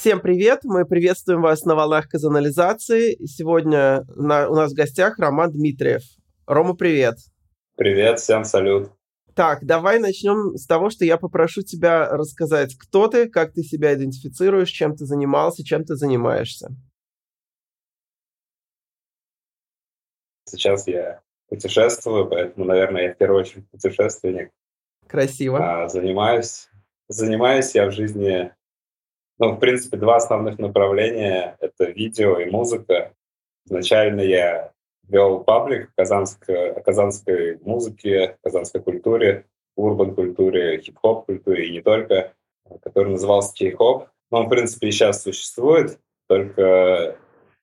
Всем привет! Мы приветствуем вас на волнах казанализации. Сегодня на, у нас в гостях Роман Дмитриев. Рома, привет! Привет, всем салют! Так, давай начнем с того, что я попрошу тебя рассказать, кто ты, как ты себя идентифицируешь, чем ты занимался, чем ты занимаешься. Сейчас я путешествую, поэтому, наверное, я в первую очередь путешественник. Красиво. А, занимаюсь, занимаюсь я в жизни ну, в принципе, два основных направления — это видео и музыка. Изначально я вел паблик о казанской музыке, казанской культуре, урбан-культуре, хип-хоп культуре и не только, который назывался Кей-хоп. Он, в принципе, и сейчас существует, только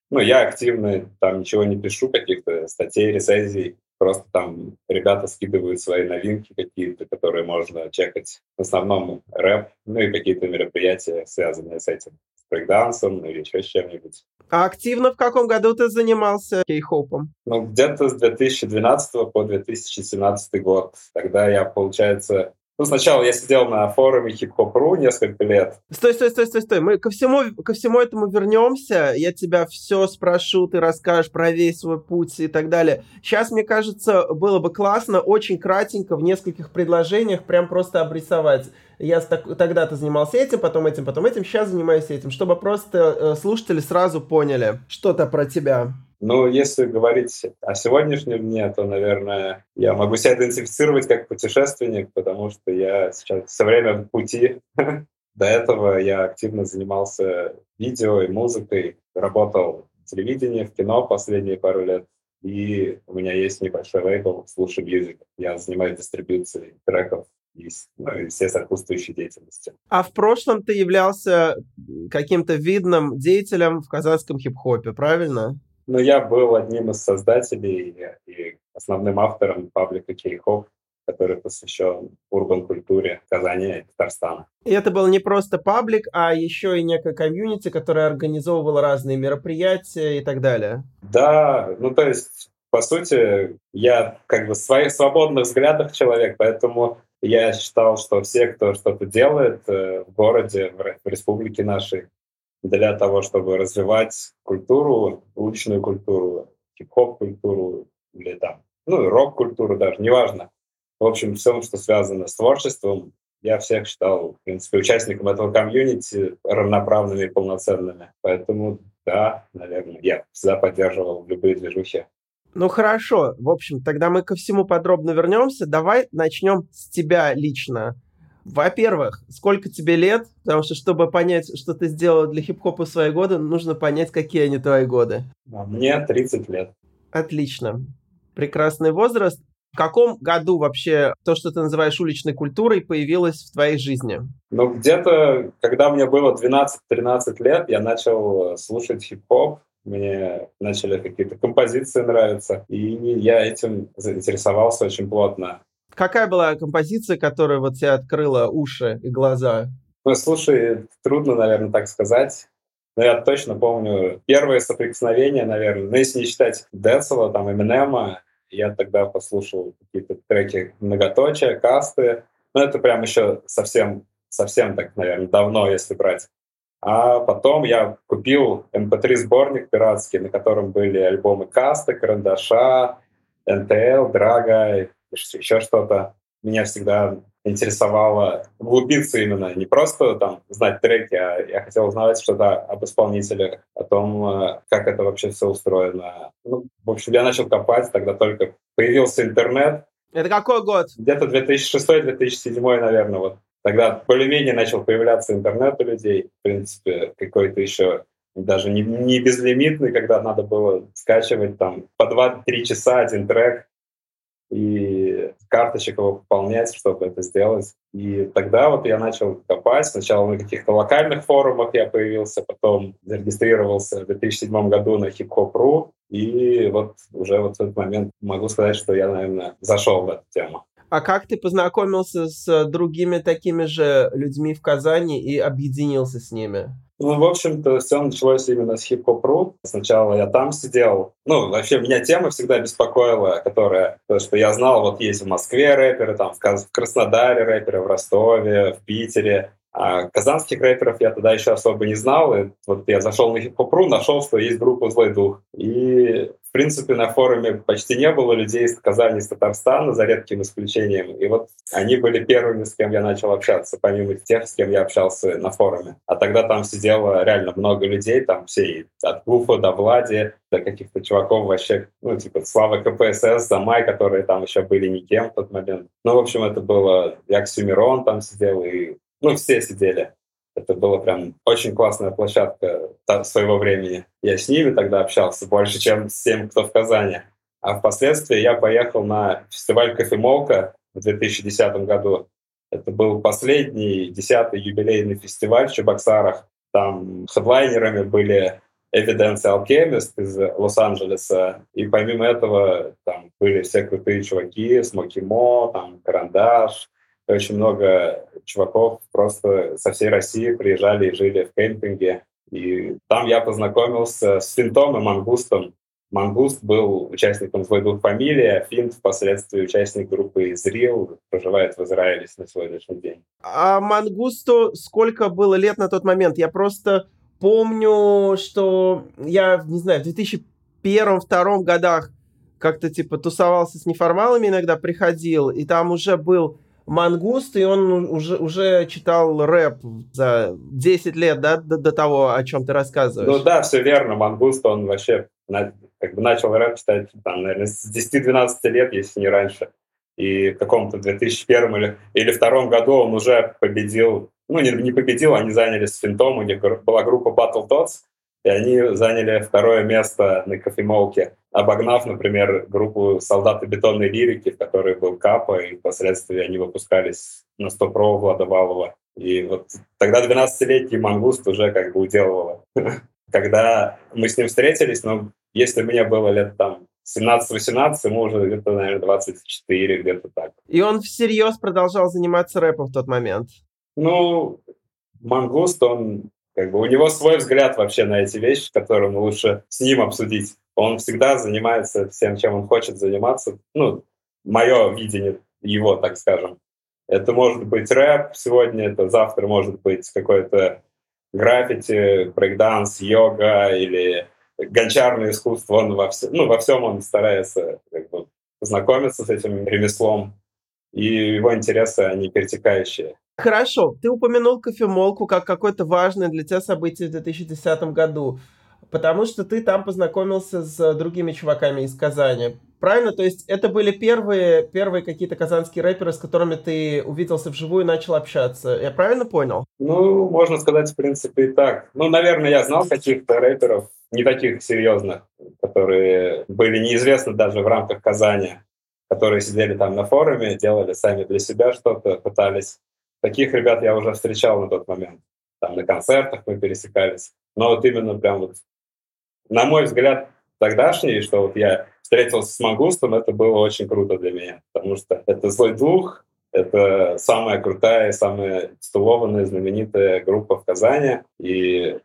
ну, я активно там ничего не пишу, каких-то статей, рецензий. Просто там ребята скидывают свои новинки какие-то, которые можно чекать. В основном рэп, ну и какие-то мероприятия, связанные с этим. С брейкдансом или еще с чем-нибудь. А активно в каком году ты занимался кей-хопом? Ну, где-то с 2012 по 2017 год. Тогда я, получается, ну, сначала я сидел на форуме хип-хоп.ру несколько лет. Стой, стой, стой, стой, стой. Мы ко всему, ко всему этому вернемся. Я тебя все спрошу, ты расскажешь про весь свой путь и так далее. Сейчас, мне кажется, было бы классно очень кратенько в нескольких предложениях прям просто обрисовать. Я так, тогда-то занимался этим, потом этим, потом этим, сейчас занимаюсь этим, чтобы просто э, слушатели сразу поняли что-то про тебя. Ну, если говорить о сегодняшнем дне, то, наверное, я могу себя идентифицировать как путешественник, потому что я сейчас все время в пути. До этого я активно занимался видео и музыкой, работал в телевидении, в кино последние пару лет. И у меня есть небольшой лейбл «Слушай Music». Я занимаюсь дистрибьюцией треков и, ну, и все сопутствующие деятельности. А в прошлом ты являлся каким-то видным деятелем в казанском хип-хопе, правильно? Ну, я был одним из создателей и основным автором паблика Кей-Хоп, который посвящен урбан-культуре Казани и Татарстана. И это был не просто паблик, а еще и некая комьюнити, которая организовывала разные мероприятия и так далее. Да, ну то есть, по сути, я как бы в своих свободных взглядах человек, поэтому я считал, что все, кто что-то делает э, в городе, в республике нашей, для того, чтобы развивать культуру, уличную культуру, хип-хоп культуру или там, ну, рок-культуру даже, неважно. В общем, все, что связано с творчеством, я всех считал, в принципе, участником этого комьюнити равноправными и полноценными. Поэтому, да, наверное, я всегда поддерживал любые движухи. Ну хорошо, в общем, тогда мы ко всему подробно вернемся. Давай начнем с тебя лично. Во-первых, сколько тебе лет? Потому что, чтобы понять, что ты сделал для хип-хопа в свои годы, нужно понять, какие они твои годы. Мне 30 лет. Отлично. Прекрасный возраст. В каком году вообще то, что ты называешь уличной культурой, появилось в твоей жизни? Ну, где-то, когда мне было 12-13 лет, я начал слушать хип-хоп, мне начали какие-то композиции нравиться, и я этим заинтересовался очень плотно. Какая была композиция, которая вот тебе открыла уши и глаза? Ну, слушай, трудно, наверное, так сказать. Но я точно помню первое соприкосновение, наверное, ну, если не считать Децела, там, Эминема, я тогда послушал какие-то треки многоточия, касты. Ну, это прям еще совсем, совсем так, наверное, давно, если брать. А потом я купил MP3-сборник эм пиратский, на котором были альбомы Каста, Карандаша, НТЛ, Драга, еще что-то. Меня всегда интересовало углубиться именно, не просто там знать треки, а я хотел узнавать что-то об исполнителях, о том, э, как это вообще все устроено. Ну, в общем, я начал копать, тогда только появился интернет. Это какой год? Где-то 2006-2007, наверное, вот. Тогда более-менее начал появляться интернет у людей, в принципе, какой-то еще даже не, не безлимитный, когда надо было скачивать там по 2-3 часа один трек и карточек его пополнять, чтобы это сделать. И тогда вот я начал копать. Сначала на каких-то локальных форумах я появился, потом зарегистрировался в 2007 году на hiphop.ru. И вот уже вот в этот момент могу сказать, что я, наверное, зашел в эту тему. А как ты познакомился с другими такими же людьми в Казани и объединился с ними? Ну, в общем-то, все началось именно с хип-хоп.ру. Сначала я там сидел. Ну, вообще, меня тема всегда беспокоила, которая... То, что я знал, вот есть в Москве рэперы, там в Краснодаре рэперы, в Ростове, в Питере. А казанских рэперов я тогда еще особо не знал. И вот я зашел на хип-хопру, нашел, что есть группа «Злой дух». И, в принципе, на форуме почти не было людей из Казани, из Татарстана, за редким исключением. И вот они были первыми, с кем я начал общаться, помимо тех, с кем я общался на форуме. А тогда там сидело реально много людей, там все от Гуфа до Влади, до каких-то чуваков вообще, ну, типа Слава КПСС, Замай, которые там еще были никем в тот момент. Ну, в общем, это было... Я Ксюмирон там сидел, и ну, все сидели. Это была прям очень классная площадка своего времени. Я с ними тогда общался больше, чем с тем, кто в Казани. А впоследствии я поехал на фестиваль «Кофемолка» в 2010 году. Это был последний, десятый юбилейный фестиваль в Чебоксарах. Там хедлайнерами были Evidence Alchemist из Лос-Анджелеса. И помимо этого там были все крутые чуваки, Смоки Мо, там Карандаш, очень много чуваков просто со всей России приезжали и жили в кемпинге. И там я познакомился с Финтом и Мангустом. Мангуст был участником «Злой дух фамилия», Финт впоследствии участник группы «Изрил», проживает в Израиле на сегодняшний день. А Мангусту сколько было лет на тот момент? Я просто помню, что я, не знаю, в 2001-2002 годах как-то типа тусовался с неформалами иногда, приходил, и там уже был Мангуст, и он уже, уже читал рэп за 10 лет, да, до, до того, о чем ты рассказываешь. Ну да, все верно. Мангуст, он вообще как бы начал рэп читать, там, наверное, с 10-12 лет, если не раньше. И в каком-то 2001 или, или втором году он уже победил, ну, не, не победил, они занялись финтом, у них была группа Battle Tots, и они заняли второе место на кофемолке, обогнав, например, группу «Солдаты бетонной лирики», в которой был Капа, и впоследствии они выпускались на 100 про Влада Валова. И вот тогда 12-летний мангуст уже как бы уделывало. Когда мы с ним встретились, ну, если мне было лет там 17-18, ему уже где-то, наверное, 24, где-то так. И он всерьез продолжал заниматься рэпом в тот момент? Ну, Мангуст, он как бы у него свой взгляд вообще на эти вещи, которые лучше с ним обсудить. Он всегда занимается всем, чем он хочет заниматься. Ну, мое видение его, так скажем. Это может быть рэп сегодня, это завтра может быть какой-то граффити, брейкданс, йога или гончарное искусство. Он во, всем, ну, во всем он старается как бы, познакомиться с этим ремеслом, и его интересы, они перетекающие. Хорошо, ты упомянул кофемолку как какое-то важное для тебя событие в 2010 году, потому что ты там познакомился с другими чуваками из Казани. Правильно? То есть это были первые, первые какие-то казанские рэперы, с которыми ты увиделся вживую и начал общаться. Я правильно понял? Ну, можно сказать, в принципе, и так. Ну, наверное, я знал каких-то рэперов, не таких серьезных, которые были неизвестны даже в рамках Казани, которые сидели там на форуме, делали сами для себя что-то, пытались Таких ребят я уже встречал на тот момент. Там на концертах мы пересекались. Но вот именно прям вот, на мой взгляд, тогдашний, что вот я встретился с Магустом, это было очень круто для меня, потому что это злой дух, это самая крутая, самая титулованная, знаменитая группа в Казани, и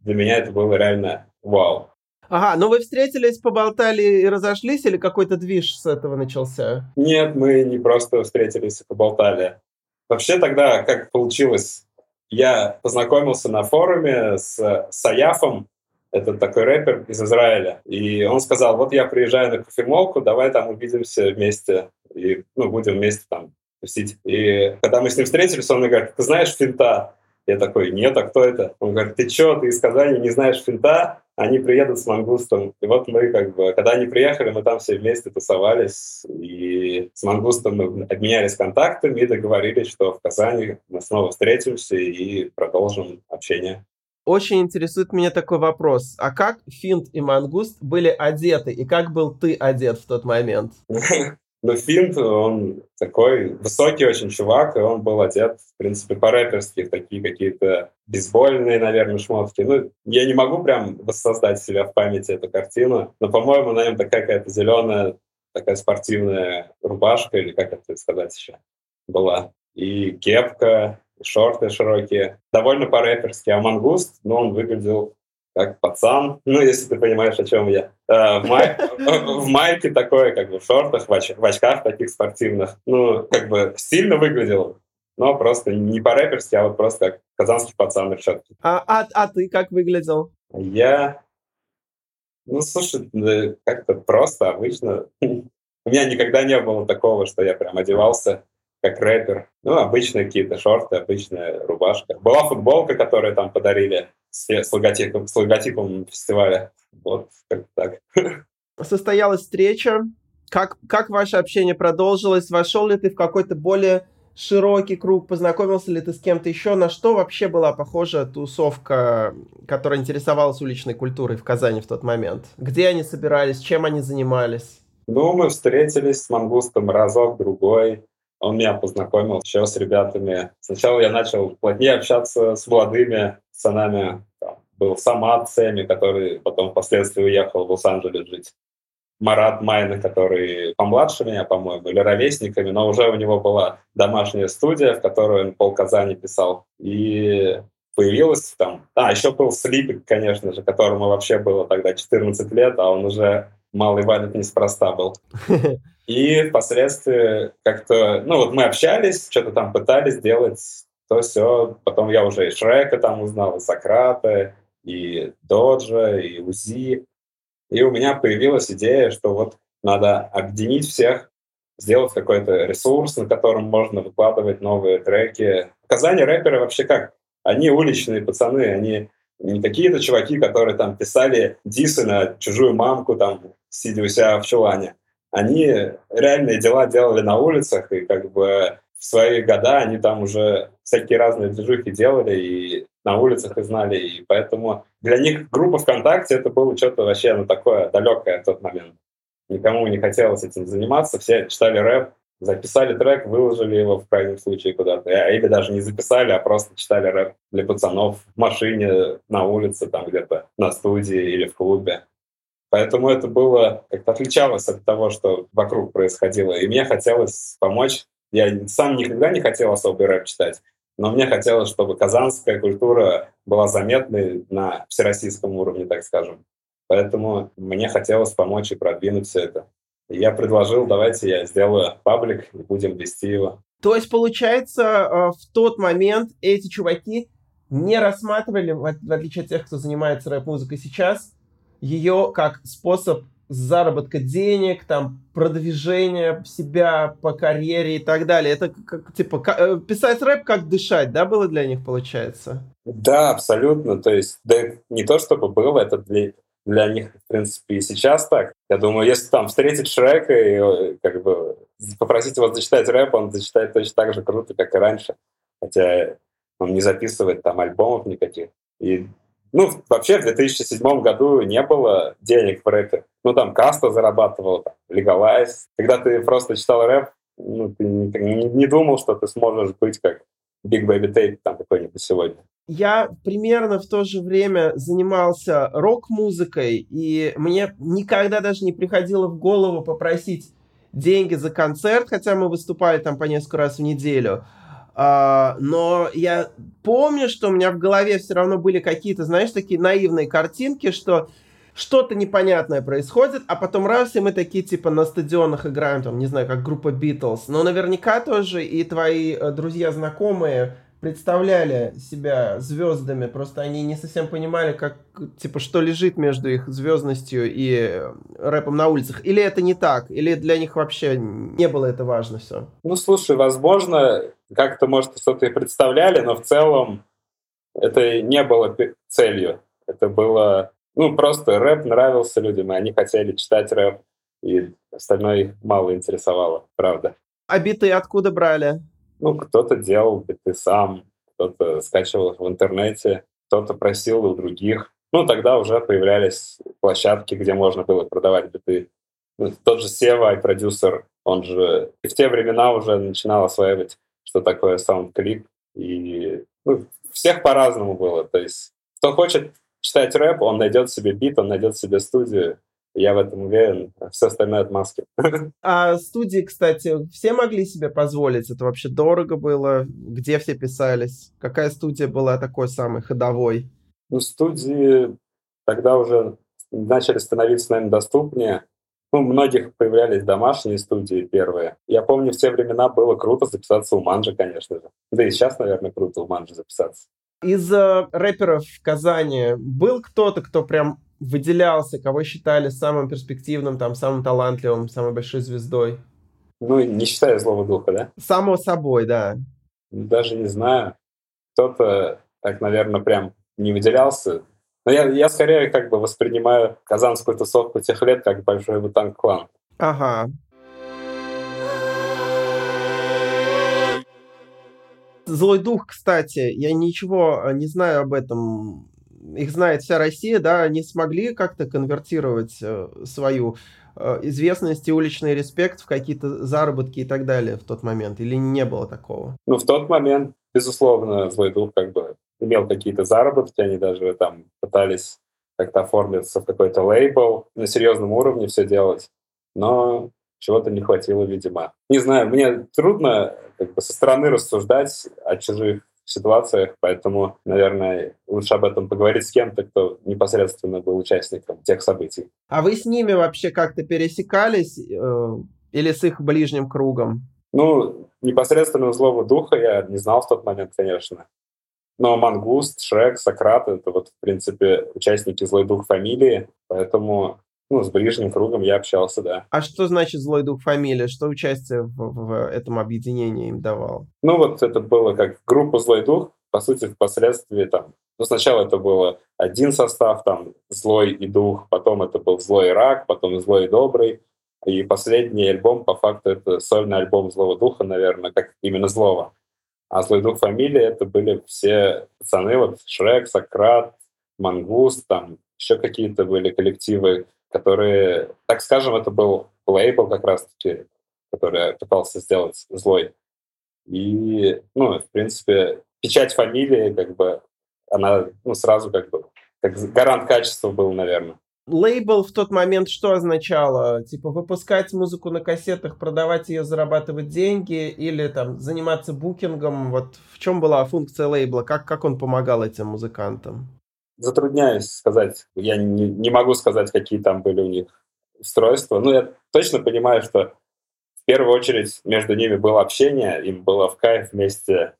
для меня это было реально вау. Ага, ну вы встретились, поболтали и разошлись, или какой-то движ с этого начался? Нет, мы не просто встретились и поболтали. Вообще тогда как получилось? Я познакомился на форуме с Саяфом, это такой рэпер из Израиля. И он сказал, вот я приезжаю на кофемолку, давай там увидимся вместе и ну, будем вместе там тусить. И когда мы с ним встретились, он мне говорит, ты знаешь финта? Я такой, нет, а кто это? Он говорит, ты что, ты из Казани не знаешь финта? они приедут с мангустом. И вот мы как бы, когда они приехали, мы там все вместе тусовались, и с мангустом мы обменялись контактами и договорились, что в Казани мы снова встретимся и продолжим общение. Очень интересует меня такой вопрос. А как Финт и Мангуст были одеты, и как был ты одет в тот момент? Но Финт, он такой высокий очень чувак, и он был одет, в принципе, по-рэперски, такие какие-то бейсбольные, наверное, шмотки. Ну, я не могу прям воссоздать себя в памяти эту картину, но, по-моему, на нем такая какая-то зеленая, такая спортивная рубашка, или как это сказать еще, была. И кепка, и шорты широкие. Довольно по-рэперски. А Мангуст, ну, он выглядел как пацан, ну, если ты понимаешь, о чем я. Э, в, май... в майке такой, как бы в шортах, в, оч... в очках таких спортивных. Ну, как бы стильно выглядел, но просто не по-рэперски, а вот просто как казанский пацан решетки. А, а, а ты как выглядел? Я... Ну, слушай, как-то просто, обычно. У меня никогда не было такого, что я прям одевался как рэпер. Ну, обычные какие-то шорты, обычная рубашка. Была футболка, которую там подарили с, с, логотипом, с логотипом фестиваля. Вот, как так. Состоялась встреча. Как, как ваше общение продолжилось? Вошел ли ты в какой-то более широкий круг? Познакомился ли ты с кем-то еще? На что вообще была похожа тусовка, которая интересовалась уличной культурой в Казани в тот момент? Где они собирались? Чем они занимались? Ну, мы встретились с Мангустом разок, другой. Он меня познакомил еще с ребятами. Сначала я начал плотнее общаться с молодыми пацанами. Там был Самат Сэми, который потом впоследствии уехал в Лос-Анджелес жить. Марат Майна, который помладше меня, по-моему, или ровесниками, но уже у него была домашняя студия, в которой он пол Казани писал. И появилась там... А, еще был Слипик, конечно же, которому вообще было тогда 14 лет, а он уже малый валит неспроста был. И впоследствии как-то, ну вот мы общались, что-то там пытались делать, то все. Потом я уже и Шрека там узнал, и Сократа, и Доджа, и Узи. И у меня появилась идея, что вот надо объединить всех, сделать какой-то ресурс, на котором можно выкладывать новые треки. В Казани рэперы вообще как? Они уличные пацаны, они не какие-то чуваки, которые там писали дисы на чужую мамку, там, сидя у себя в чулане. Они реальные дела делали на улицах, и как бы в свои года они там уже всякие разные движухи делали, и на улицах и знали, и поэтому для них группа ВКонтакте это было что-то вообще ну, такое далекое в тот момент. Никому не хотелось этим заниматься, все читали рэп, записали трек, выложили его в крайнем случае куда-то, э, или даже не записали, а просто читали рэп для пацанов в машине, на улице, там где-то на студии или в клубе. Поэтому это было как-то отличалось от того, что вокруг происходило. И мне хотелось помочь. Я сам никогда не хотел особый рэп читать, но мне хотелось, чтобы казанская культура была заметной на всероссийском уровне, так скажем. Поэтому мне хотелось помочь и продвинуть все это. Я предложил, давайте я сделаю паблик и будем вести его. То есть, получается, э, в тот момент эти чуваки не рассматривали, в отличие от тех, кто занимается рэп-музыкой сейчас, ее как способ заработка денег, там, продвижения себя по карьере и так далее. Это как, типа, как, э, писать рэп как дышать, да, было для них, получается? Да, абсолютно. То есть, да, не то чтобы было, это для, для них, в принципе, и сейчас так. Я думаю, если там встретить Шрека и э, как бы попросить его зачитать рэп, он зачитает точно так же круто, как и раньше. Хотя он не записывает там альбомов никаких. И ну, вообще в 2007 году не было денег в рэпе. Ну, там Каста зарабатывал, там, Legalize. Когда ты просто читал рэп, ну, ты не, не думал, что ты сможешь быть как Big Baby Tape там какой-нибудь сегодня. Я примерно в то же время занимался рок-музыкой, и мне никогда даже не приходило в голову попросить деньги за концерт, хотя мы выступали там по несколько раз в неделю. Uh, но я помню, что у меня в голове все равно были какие-то, знаешь, такие наивные картинки, что что-то непонятное происходит, а потом раз, и мы такие, типа, на стадионах играем, там, не знаю, как группа Битлз. Но наверняка тоже и твои э, друзья, знакомые представляли себя звездами, просто они не совсем понимали, как, типа, что лежит между их звездностью и э, рэпом на улицах. Или это не так? Или для них вообще не было это важно все? Ну, слушай, возможно, как-то, может, что-то и представляли, но в целом это не было целью. Это было... Ну, просто рэп нравился людям, и они хотели читать рэп, и остальное их мало интересовало, правда. А биты откуда брали? Ну, кто-то делал биты сам, кто-то скачивал их в интернете, кто-то просил у других. Ну, тогда уже появлялись площадки, где можно было продавать биты. Ну, тот же Сева, и продюсер, он же в те времена уже начинал осваивать, что такое SoundClick. И ну, всех по-разному было. То есть, кто хочет читать рэп, он найдет себе бит, он найдет себе студию, я в этом уверен. Все остальное отмазки. А студии, кстати, все могли себе позволить? Это вообще дорого было? Где все писались? Какая студия была такой самой ходовой? Ну, студии тогда уже начали становиться, наверное, доступнее. Ну, у многих появлялись домашние студии первые. Я помню, в те времена было круто записаться у Манжи, конечно же. Да и сейчас, наверное, круто у Манжи записаться. Из э, рэперов в Казани был кто-то, кто прям выделялся, кого считали самым перспективным, там, самым талантливым, самой большой звездой? Ну, не считая злого духа, да? Само собой, да. Даже не знаю. Кто-то, так, наверное, прям не выделялся. Но я, я скорее как бы воспринимаю казанскую тусовку тех лет как большой бутанг клан. Ага. Злой дух, кстати, я ничего э, не знаю об этом. Их знает вся Россия, да, они смогли как-то конвертировать э, свою э, известность и уличный респект в какие-то заработки и так далее в тот момент? Или не было такого? Ну, в тот момент, безусловно, злой дух как бы имел какие-то заработки, они даже там пытались как-то оформиться в какой-то лейбл, на серьезном уровне все делать. Но чего-то не хватило, видимо. Не знаю, мне трудно как бы со стороны рассуждать о чужих ситуациях, поэтому, наверное, лучше об этом поговорить с кем-то, кто непосредственно был участником тех событий. А вы с ними вообще как-то пересекались э, или с их ближним кругом? Ну, непосредственно злого духа я не знал в тот момент, конечно. Но Мангуст, Шрек, Сократ — это вот, в принципе, участники злой дух фамилии, поэтому ну, с ближним кругом я общался, да. А что значит злой дух фамилия? Что участие в, в этом объединении им давал? Ну, вот это было как группа злой дух, по сути, впоследствии там, ну, сначала это было один состав, там, злой и дух, потом это был злой и рак, потом злой и добрый, и последний альбом, по факту, это сольный альбом злого духа, наверное, как именно злого. А злой дух фамилии это были все пацаны, вот Шрек, Сократ, Мангуст, там еще какие-то были коллективы, которые, так скажем, это был лейбл как раз-таки, который пытался сделать злой. И, ну, в принципе, печать фамилии, как бы, она, ну, сразу как бы, как гарант качества был, наверное. Лейбл в тот момент что означало? Типа выпускать музыку на кассетах, продавать ее, зарабатывать деньги или там заниматься букингом? Вот в чем была функция лейбла? Как, как он помогал этим музыкантам? Затрудняюсь сказать. Я не, не могу сказать, какие там были у них устройства. Но я точно понимаю, что в первую очередь между ними было общение, им было в кайф вместе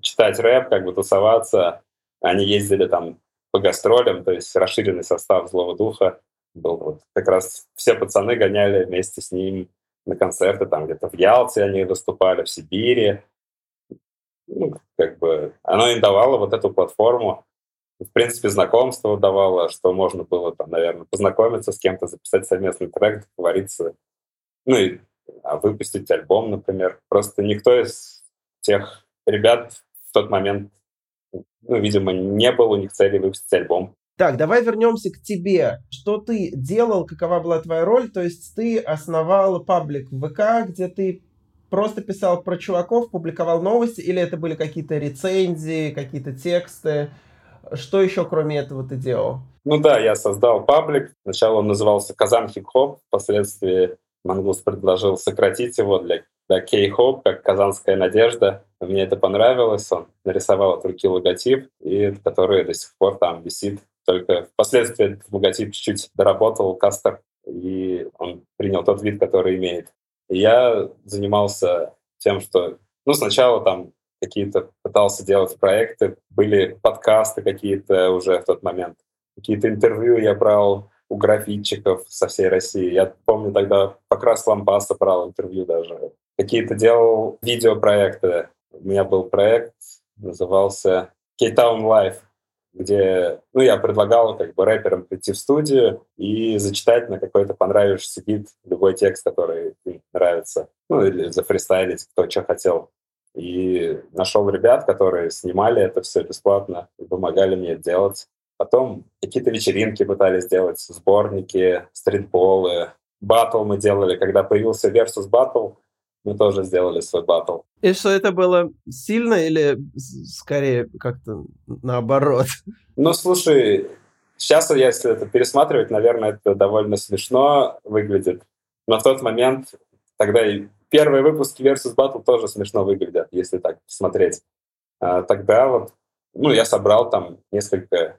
читать рэп, как бы тусоваться. Они ездили там по гастролям, то есть расширенный состав «Злого духа» был. Вот как раз все пацаны гоняли вместе с ним на концерты, там где-то в Ялте они выступали, в Сибири. Ну, как бы оно им давало вот эту платформу, в принципе, знакомство давало, что можно было, там, наверное, познакомиться с кем-то, записать совместный трек, договориться, ну и а, выпустить альбом, например. Просто никто из тех ребят в тот момент, ну, видимо, не было у них цели выпустить альбом. Так, давай вернемся к тебе. Что ты делал, какова была твоя роль? То есть ты основал паблик в ВК, где ты просто писал про чуваков, публиковал новости, или это были какие-то рецензии, какие-то тексты? Что еще кроме этого ты делал? Ну да, я создал паблик. Сначала он назывался Казан Хип Хоп, впоследствии Мангус предложил сократить его для, для Кей-Хоп, как Казанская надежда. Мне это понравилось, он нарисовал от руки логотип, и который до сих пор там висит. Только впоследствии этот логотип чуть-чуть доработал Кастер, и он принял тот вид, который имеет. И я занимался тем, что ну, сначала там какие-то пытался делать проекты, были подкасты какие-то уже в тот момент, какие-то интервью я брал у графитчиков со всей России. Я помню тогда Покрас Лампаса брал интервью даже. Какие-то делал видеопроекты. У меня был проект, назывался K-Town Life, где ну, я предлагал как бы рэперам прийти в студию и зачитать на какой-то понравившийся бит любой текст, который им нравится. Ну, или зафристайлить, кто что хотел. И нашел ребят, которые снимали это все бесплатно и помогали мне это делать. Потом какие-то вечеринки пытались сделать, сборники, стритболы. Батл мы делали, когда появился Versus Battle, мы тоже сделали свой батл. И что это было сильно или скорее как-то наоборот? Ну, слушай, сейчас, если это пересматривать, наверное, это довольно смешно выглядит. Но в тот момент, тогда первые выпуски Versus Battle тоже смешно выглядят, если так смотреть. А, тогда вот, ну, я собрал там несколько,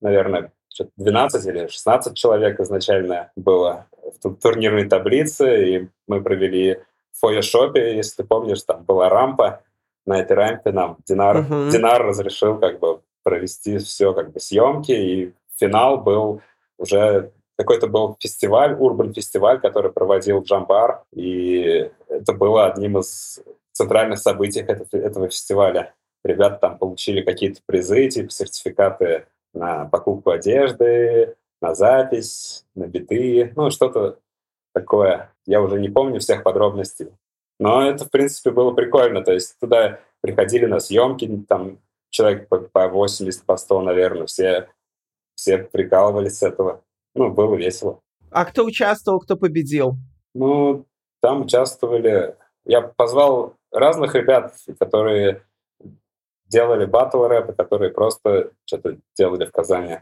наверное, 12 или 16 человек изначально было в турнирной таблице, и мы провели в фойешопе, если ты помнишь, там была рампа, на этой рампе нам Динар, uh-huh. Динар разрешил как бы провести все как бы съемки, и финал был уже какой-то был фестиваль, урбан фестиваль, который проводил Джамбар, и это было одним из центральных событий этого, фестиваля. Ребята там получили какие-то призы, типа сертификаты на покупку одежды, на запись, на биты, ну, что-то такое. Я уже не помню всех подробностей. Но это, в принципе, было прикольно. То есть туда приходили на съемки, там человек по 80, по 100, наверное, все, все прикалывались с этого. Ну, было весело. А кто участвовал, кто победил? Ну, там участвовали... Я позвал разных ребят, которые делали баттл-рэп, которые просто что-то делали в Казани.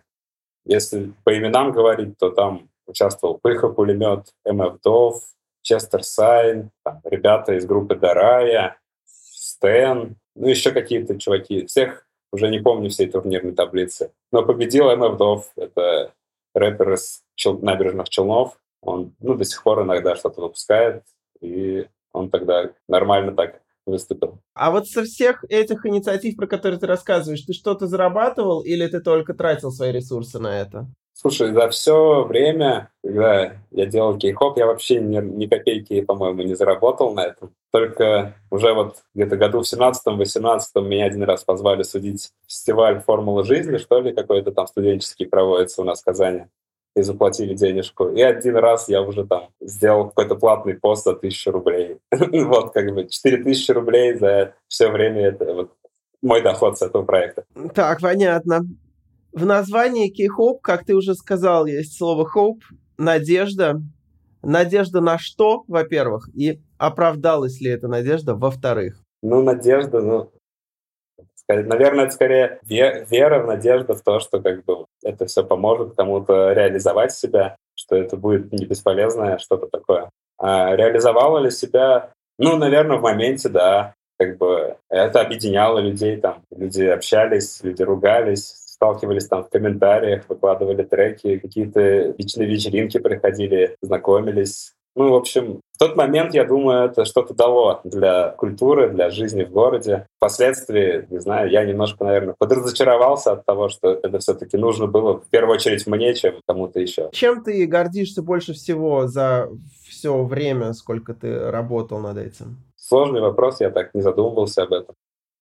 Если по именам говорить, то там участвовал Пыха Пулемет, МФ Дов, Честер Сайн, там, ребята из группы Дарая, Стэн, ну еще какие-то чуваки. Всех уже не помню всей турнирной таблицы. Но победил МФ Дов, это рэпер из Чел... набережных Челнов. Он ну, до сих пор иногда что-то выпускает, и он тогда нормально так выступил. А вот со всех этих инициатив, про которые ты рассказываешь, ты что-то зарабатывал или ты только тратил свои ресурсы на это? Слушай, за все время, когда я делал кей-хоп, я вообще ни, ни копейки, по-моему, не заработал на этом. Только уже вот где-то году в 17-18 меня один раз позвали судить фестиваль «Формула жизни», что ли, какой-то там студенческий проводится у нас в Казани и заплатили денежку. И один раз я уже там сделал какой-то платный пост за тысячу рублей. вот как бы четыре тысячи рублей за все время это вот мой доход с этого проекта. Так, понятно. В названии Key-Hope, как ты уже сказал, есть слово hope, надежда. Надежда на что, во-первых, и оправдалась ли эта надежда, во-вторых? Ну, надежда, ну, Наверное, это скорее вера, надежда в то, что как бы это все поможет кому-то реализовать себя, что это будет не бесполезное что-то такое. А реализовала ли себя? Ну, наверное, в моменте, да. Как бы это объединяло людей, там, люди общались, люди ругались, сталкивались там в комментариях, выкладывали треки, какие-то личные вечеринки приходили, знакомились. Ну, в общем, в тот момент, я думаю, это что-то дало для культуры, для жизни в городе. Впоследствии, не знаю, я немножко, наверное, подразочаровался от того, что это все-таки нужно было в первую очередь мне, чем кому-то еще. Чем ты гордишься больше всего за все время, сколько ты работал над этим? Сложный вопрос, я так не задумывался об этом.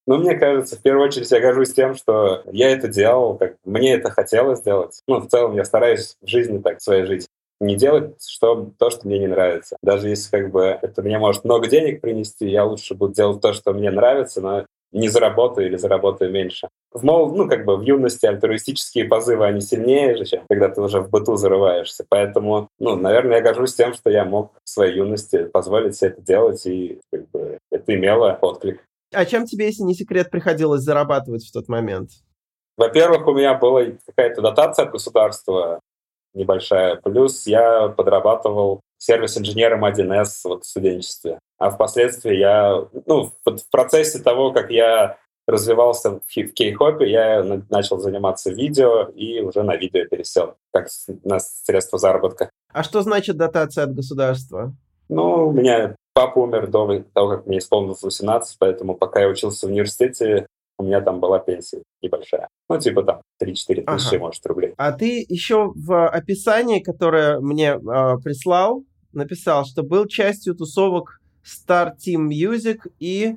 Но мне кажется, в первую очередь я горжусь тем, что я это делал, как мне это хотелось сделать. Ну, в целом я стараюсь в жизни так своей жить не делать что, то, что мне не нравится. Даже если как бы это мне может много денег принести, я лучше буду делать то, что мне нравится, но не заработаю или заработаю меньше. В мол, ну, как бы в юности альтруистические позывы, они сильнее же, чем когда ты уже в быту зарываешься. Поэтому, ну, наверное, я горжусь тем, что я мог в своей юности позволить себе это делать, и как бы, это имело отклик. А чем тебе, если не секрет, приходилось зарабатывать в тот момент? Во-первых, у меня была какая-то дотация от государства небольшая. Плюс я подрабатывал сервис-инженером 1С вот, в студенчестве. А впоследствии я, ну, в, процессе того, как я развивался в кей-хопе, я начал заниматься видео и уже на видео пересел, как на средство заработка. А что значит дотация от государства? Ну, у меня папа умер до того, как мне исполнилось 18, поэтому пока я учился в университете, у меня там была пенсия небольшая. Ну, типа там 3-4 тысячи, ага. может, рублей. А ты еще в описании, которое мне э, прислал, написал, что был частью тусовок Star Team Music и...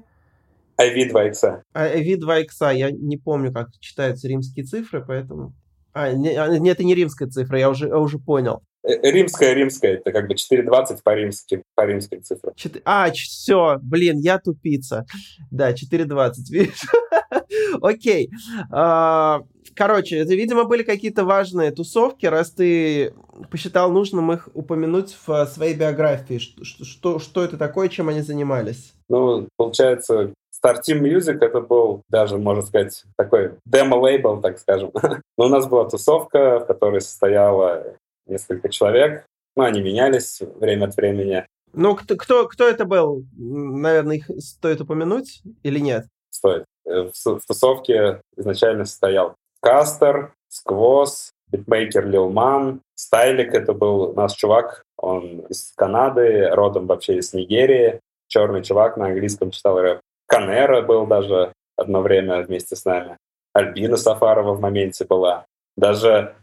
IV2X. IV2X. Я не помню, как читаются римские цифры, поэтому... А, не, а, нет, это не римская цифра, я уже, я уже понял. Э, римская, римская, это как бы 4.20 по римским, по римским цифрам. 4... А, все, блин, я тупица. Да, 4.20, видишь? Окей. А, короче, это, видимо, были какие-то важные тусовки, раз ты посчитал нужным их упомянуть в своей биографии. Что, что, что это такое, чем они занимались? Ну, получается, Star Team Music это был даже, можно сказать, такой демо-лейбл, так скажем. Но у нас была тусовка, в которой состояла несколько человек. Ну, они менялись время от времени. Ну, кто, кто, кто это был? Наверное, их стоит упомянуть или нет? Стоит. Э, в, в тусовке изначально состоял Кастер, Сквоз, битмейкер Лил Ман, Стайлик — это был наш чувак, он из Канады, родом вообще из Нигерии, черный чувак, на английском читал рэп. Канера был даже одно время вместе с нами. Альбина Сафарова в моменте была. Даже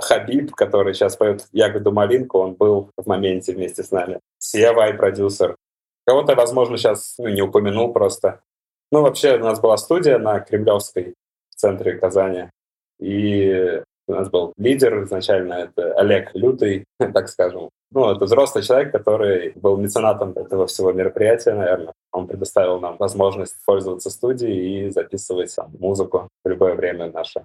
Хабиб, который сейчас поет «Ягоду малинку», он был в моменте вместе с нами. Севай, продюсер. Кого-то, возможно, сейчас ну, не упомянул просто. Ну, вообще, у нас была студия на Кремлевской в центре Казани. И у нас был лидер изначально, это Олег Лютый, так скажем. Ну, это взрослый человек, который был меценатом этого всего мероприятия, наверное. Он предоставил нам возможность пользоваться студией и записывать там, музыку в любое время наше.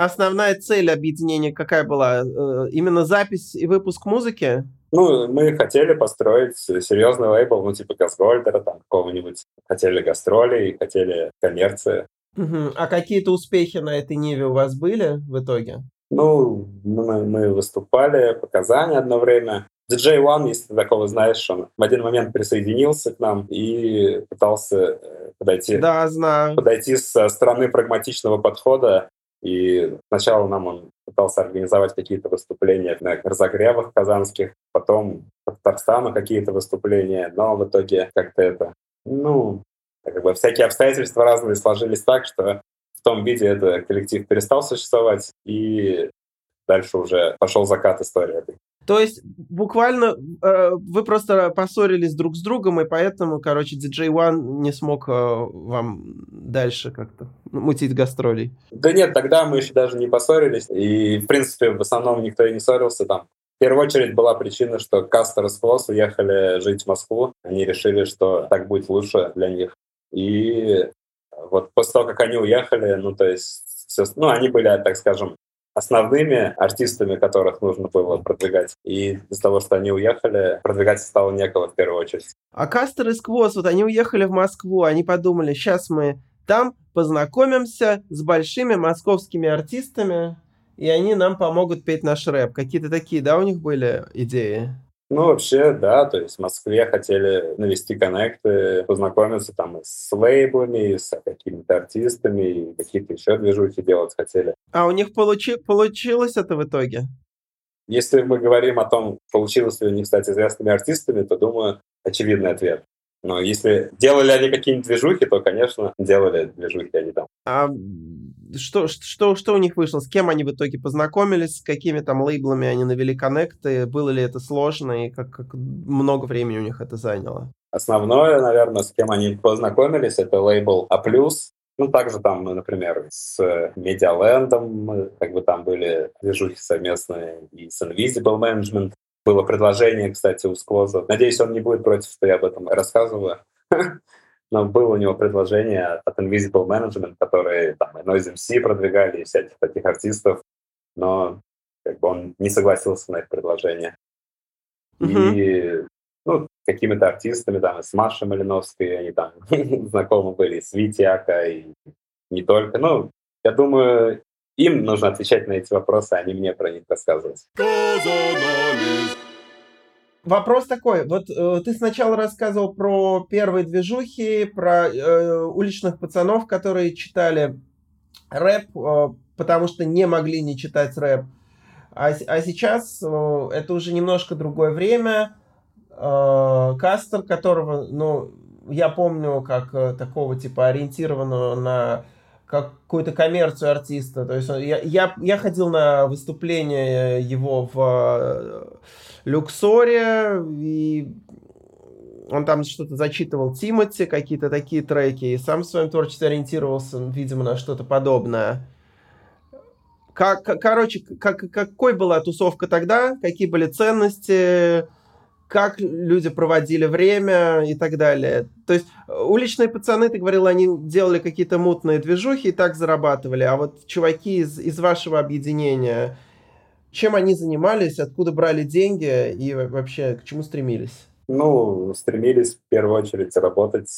Основная цель объединения какая была? Э, именно запись и выпуск музыки? Ну, мы хотели построить серьезный лейбл, ну, типа Газгольдера, там, какого-нибудь. Хотели гастроли, хотели коммерции. Угу. А какие-то успехи на этой ниве у вас были в итоге? Ну, мы, мы выступали по Казани одно время. DJ One, если ты такого знаешь, он в один момент присоединился к нам и пытался э, подойти, да, знаю. подойти со стороны прагматичного подхода. И сначала нам он пытался организовать какие-то выступления на разогревах казанских, потом по Татарстану какие-то выступления, но в итоге как-то это, ну, как бы всякие обстоятельства разные сложились так, что в том виде этот коллектив перестал существовать, и дальше уже пошел закат истории То есть буквально э, вы просто поссорились друг с другом, и поэтому, короче, DJ One не смог э, вам дальше как-то мутить гастролей. Да нет, тогда мы еще даже не поссорились, и, в принципе, в основном никто и не ссорился там. В первую очередь была причина, что Кастер и Склос уехали жить в Москву. Они решили, что так будет лучше для них. И вот после того, как они уехали, ну, то есть, все, ну, они были, так скажем, основными артистами, которых нужно было продвигать. И из-за того, что они уехали, продвигать стало некого в первую очередь. А Кастер и Сквоз, вот они уехали в Москву, они подумали, сейчас мы там познакомимся с большими московскими артистами, и они нам помогут петь наш рэп. Какие-то такие, да, у них были идеи? Ну, вообще, да, то есть в Москве хотели навести коннекты, познакомиться там с лейблами, с какими-то артистами, и какие-то еще движухи делать хотели. А у них получи... получилось это в итоге? Если мы говорим о том, получилось ли у них стать известными артистами, то, думаю, очевидный ответ. Но если делали они какие-нибудь движухи, то, конечно, делали движухи они там. А что, что, что у них вышло? С кем они в итоге познакомились? С какими там лейблами они навели коннекты? Было ли это сложно? И как, как много времени у них это заняло? Основное, наверное, с кем они познакомились, это лейбл А+. Ну, также там, например, с Медиалендом, как бы там были движухи совместные, и с Invisible Management. Было предложение, кстати, у Сквоза. Надеюсь, он не будет против, что я об этом рассказываю. но было у него предложение от Invisible Management, которые там и Noise MC продвигали, и всяких таких артистов, но как бы он не согласился на их предложение. Mm-hmm. И ну, какими-то артистами, там, с Машей Малиновской, они там знакомы были, с Витяка, и не только. Ну, я думаю, им нужно отвечать на эти вопросы, а не мне про них рассказывать. Вопрос такой, вот э, ты сначала рассказывал про первые движухи, про э, уличных пацанов, которые читали рэп, э, потому что не могли не читать рэп. А, а сейчас э, это уже немножко другое время. Э, Кастер, которого, ну, я помню, как э, такого типа ориентированного на какую-то коммерцию артиста. То есть я, я, я ходил на выступление его в э, Люксоре, и он там что-то зачитывал Тимати, какие-то такие треки, и сам в своем творчестве ориентировался, видимо, на что-то подобное. Как, короче, как, какой была тусовка тогда, какие были ценности, как люди проводили время и так далее. То есть э, уличные пацаны, ты говорил, они делали какие-то мутные движухи и так зарабатывали, а вот чуваки из, из вашего объединения, чем они занимались, откуда брали деньги и вообще к чему стремились? Ну, стремились в первую очередь работать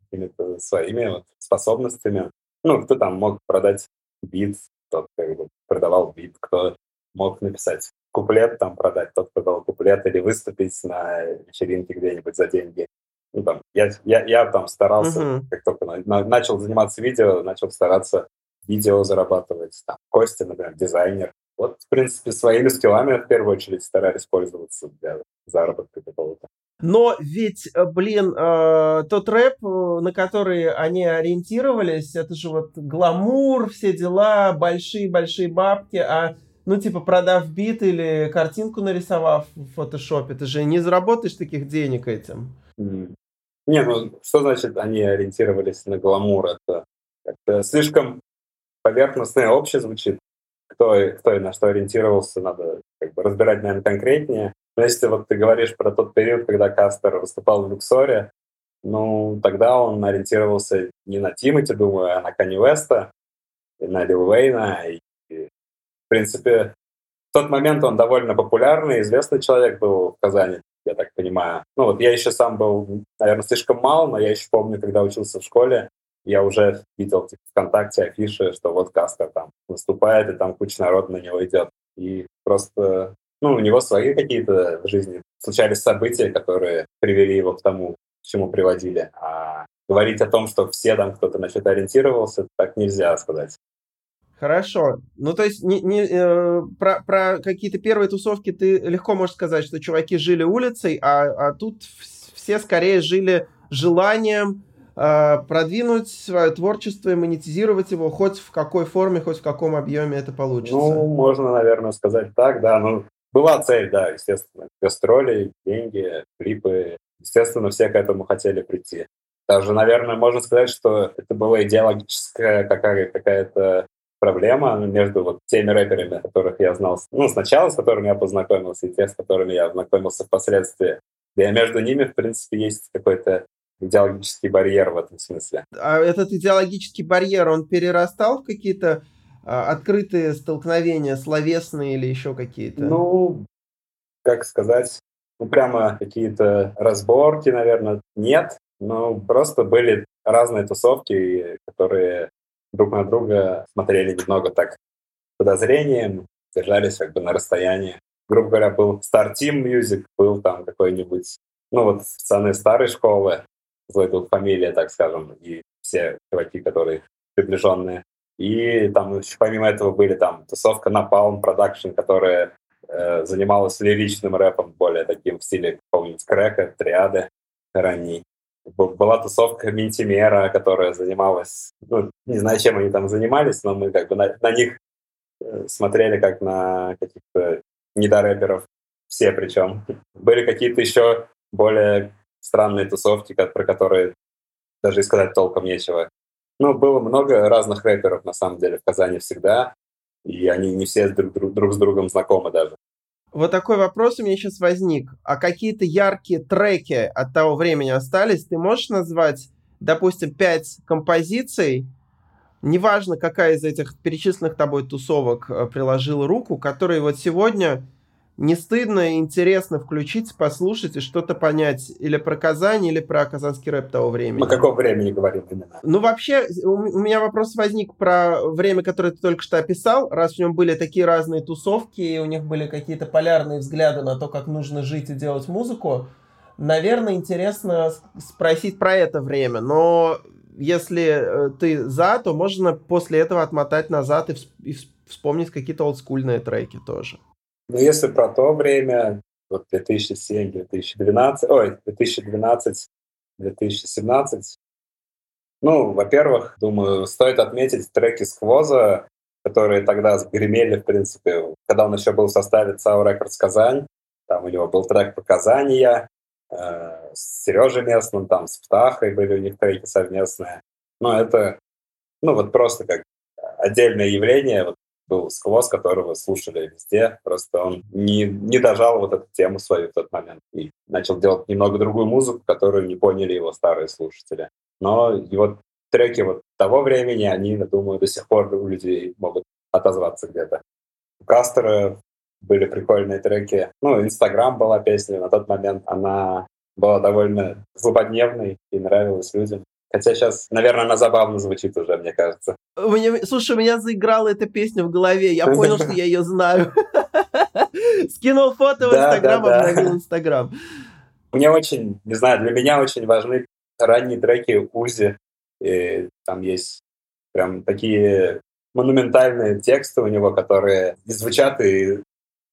какими-то своими вот способностями. Ну, кто там мог продать бит, тот как бы продавал бит, кто мог написать куплет там продать, тот продал куплет, или выступить на вечеринке где-нибудь за деньги. Ну, там, я, я, я там старался, uh-huh. как только на, на, начал заниматься видео, начал стараться видео зарабатывать. Там, Костя, например, дизайнер. Вот, в принципе, своими скиллами в первую очередь старались пользоваться для заработка какого-то. Но ведь, э, блин, э, тот рэп, э, на который они ориентировались, это же вот гламур, все дела, большие-большие бабки, а ну, типа, продав бит или картинку нарисовав в фотошопе, ты же не заработаешь таких денег этим. Mm. Не, ну, что значит они ориентировались на гламур? Это, это слишком поверхностное общее звучит. Кто, кто и на что ориентировался, надо как бы разбирать, наверное, конкретнее. Но если вот ты говоришь про тот период, когда Кастер выступал в Люксоре, ну, тогда он ориентировался не на Тимати, думаю, а на Канни Веста, и на Лил Уэйна. И, принципе, в тот момент он довольно популярный, известный человек был в Казани, я так понимаю. Ну, вот я еще сам был, наверное, слишком мал, но я еще помню, когда учился в школе, я уже видел типа, ВКонтакте афиши, что вот Кастер там выступает, и там куча народа на него идет. И просто ну, у него свои какие-то в жизни случались события, которые привели его к тому, к чему приводили. А говорить о том, что все там кто-то на что-то ориентировался, так нельзя сказать. Хорошо. Ну, то есть не, не, э, про, про какие-то первые тусовки ты легко можешь сказать, что чуваки жили улицей, а, а тут все скорее жили желанием э, продвинуть свое творчество и монетизировать его хоть в какой форме, хоть в каком объеме это получится. Ну, можно, наверное, сказать так, да. Ну, была цель, да, естественно. Гастроли, деньги, клипы. Естественно, все к этому хотели прийти. Даже, наверное, можно сказать, что это была идеологическая какая- какая-то проблема между вот теми рэперами, которых я знал, ну, сначала, с которыми я познакомился, и те, с которыми я познакомился впоследствии. И между ними, в принципе, есть какой-то идеологический барьер в этом смысле. А этот идеологический барьер, он перерастал в какие-то а, открытые столкновения, словесные или еще какие-то? Ну, как сказать, ну, прямо какие-то разборки, наверное, нет. Ну, просто были разные тусовки, которые друг на друга смотрели немного так подозрением, держались как бы на расстоянии. Грубо говоря, был Star Team Music, был там какой-нибудь, ну вот пацаны старой школы, злой тут фамилия, так скажем, и все чуваки, которые приближенные. И там еще помимо этого были там тусовка Napalm Production, которая э, занималась лиричным рэпом, более таким в стиле какого-нибудь крэка, триады ранней. Была тусовка Ментимера, которая занималась, ну, не знаю, чем они там занимались, но мы как бы на, на них э, смотрели как на каких-то недорэперов, все причем. Были какие-то еще более странные тусовки, про которые даже и сказать толком нечего. Ну, было много разных рэперов, на самом деле, в Казани всегда, и они не все друг, друг, друг с другом знакомы даже. Вот такой вопрос у меня сейчас возник. А какие-то яркие треки от того времени остались? Ты можешь назвать, допустим, пять композиций, неважно, какая из этих перечисленных тобой тусовок э, приложила руку, которые вот сегодня не стыдно и интересно включить, послушать и что-то понять или про Казань, или про казанский рэп того времени. Мы какого времени говорим именно? Ну, вообще, у меня вопрос возник про время, которое ты только что описал, раз в нем были такие разные тусовки, и у них были какие-то полярные взгляды на то, как нужно жить и делать музыку. Наверное, интересно спросить про это время, но если э, ты за, то можно после этого отмотать назад и, вспомнить какие-то олдскульные треки тоже. Но если про то время, вот 2007-2012, ой, 2012-2017, ну, во-первых, думаю, стоит отметить треки Сквоза, которые тогда гремели, в принципе, когда он еще был в составе ЦАУ Рекордс Казань. Там у него был трек «Показания», э, с Сережей Местным, там с Птахой были у них треки совместные. Но это, ну, вот просто как отдельное явление. Вот был сквоз, которого слушали везде. Просто он не, не дожал вот эту тему свою в тот момент и начал делать немного другую музыку, которую не поняли его старые слушатели. Но его треки вот того времени, они, я думаю, до сих пор у людей могут отозваться где-то. У Кастера были прикольные треки. Ну, Инстаграм была песня на тот момент. Она была довольно злободневной и нравилась людям. Хотя сейчас, наверное, она забавно звучит уже, мне кажется. У меня, слушай, у меня заиграла эта песня в голове. Я понял, что я ее знаю. Скинул фото в Инстаграм, обновил Инстаграм. Мне очень, не знаю, для меня очень важны ранние треки Узи. И там есть прям такие монументальные тексты у него, которые звучат и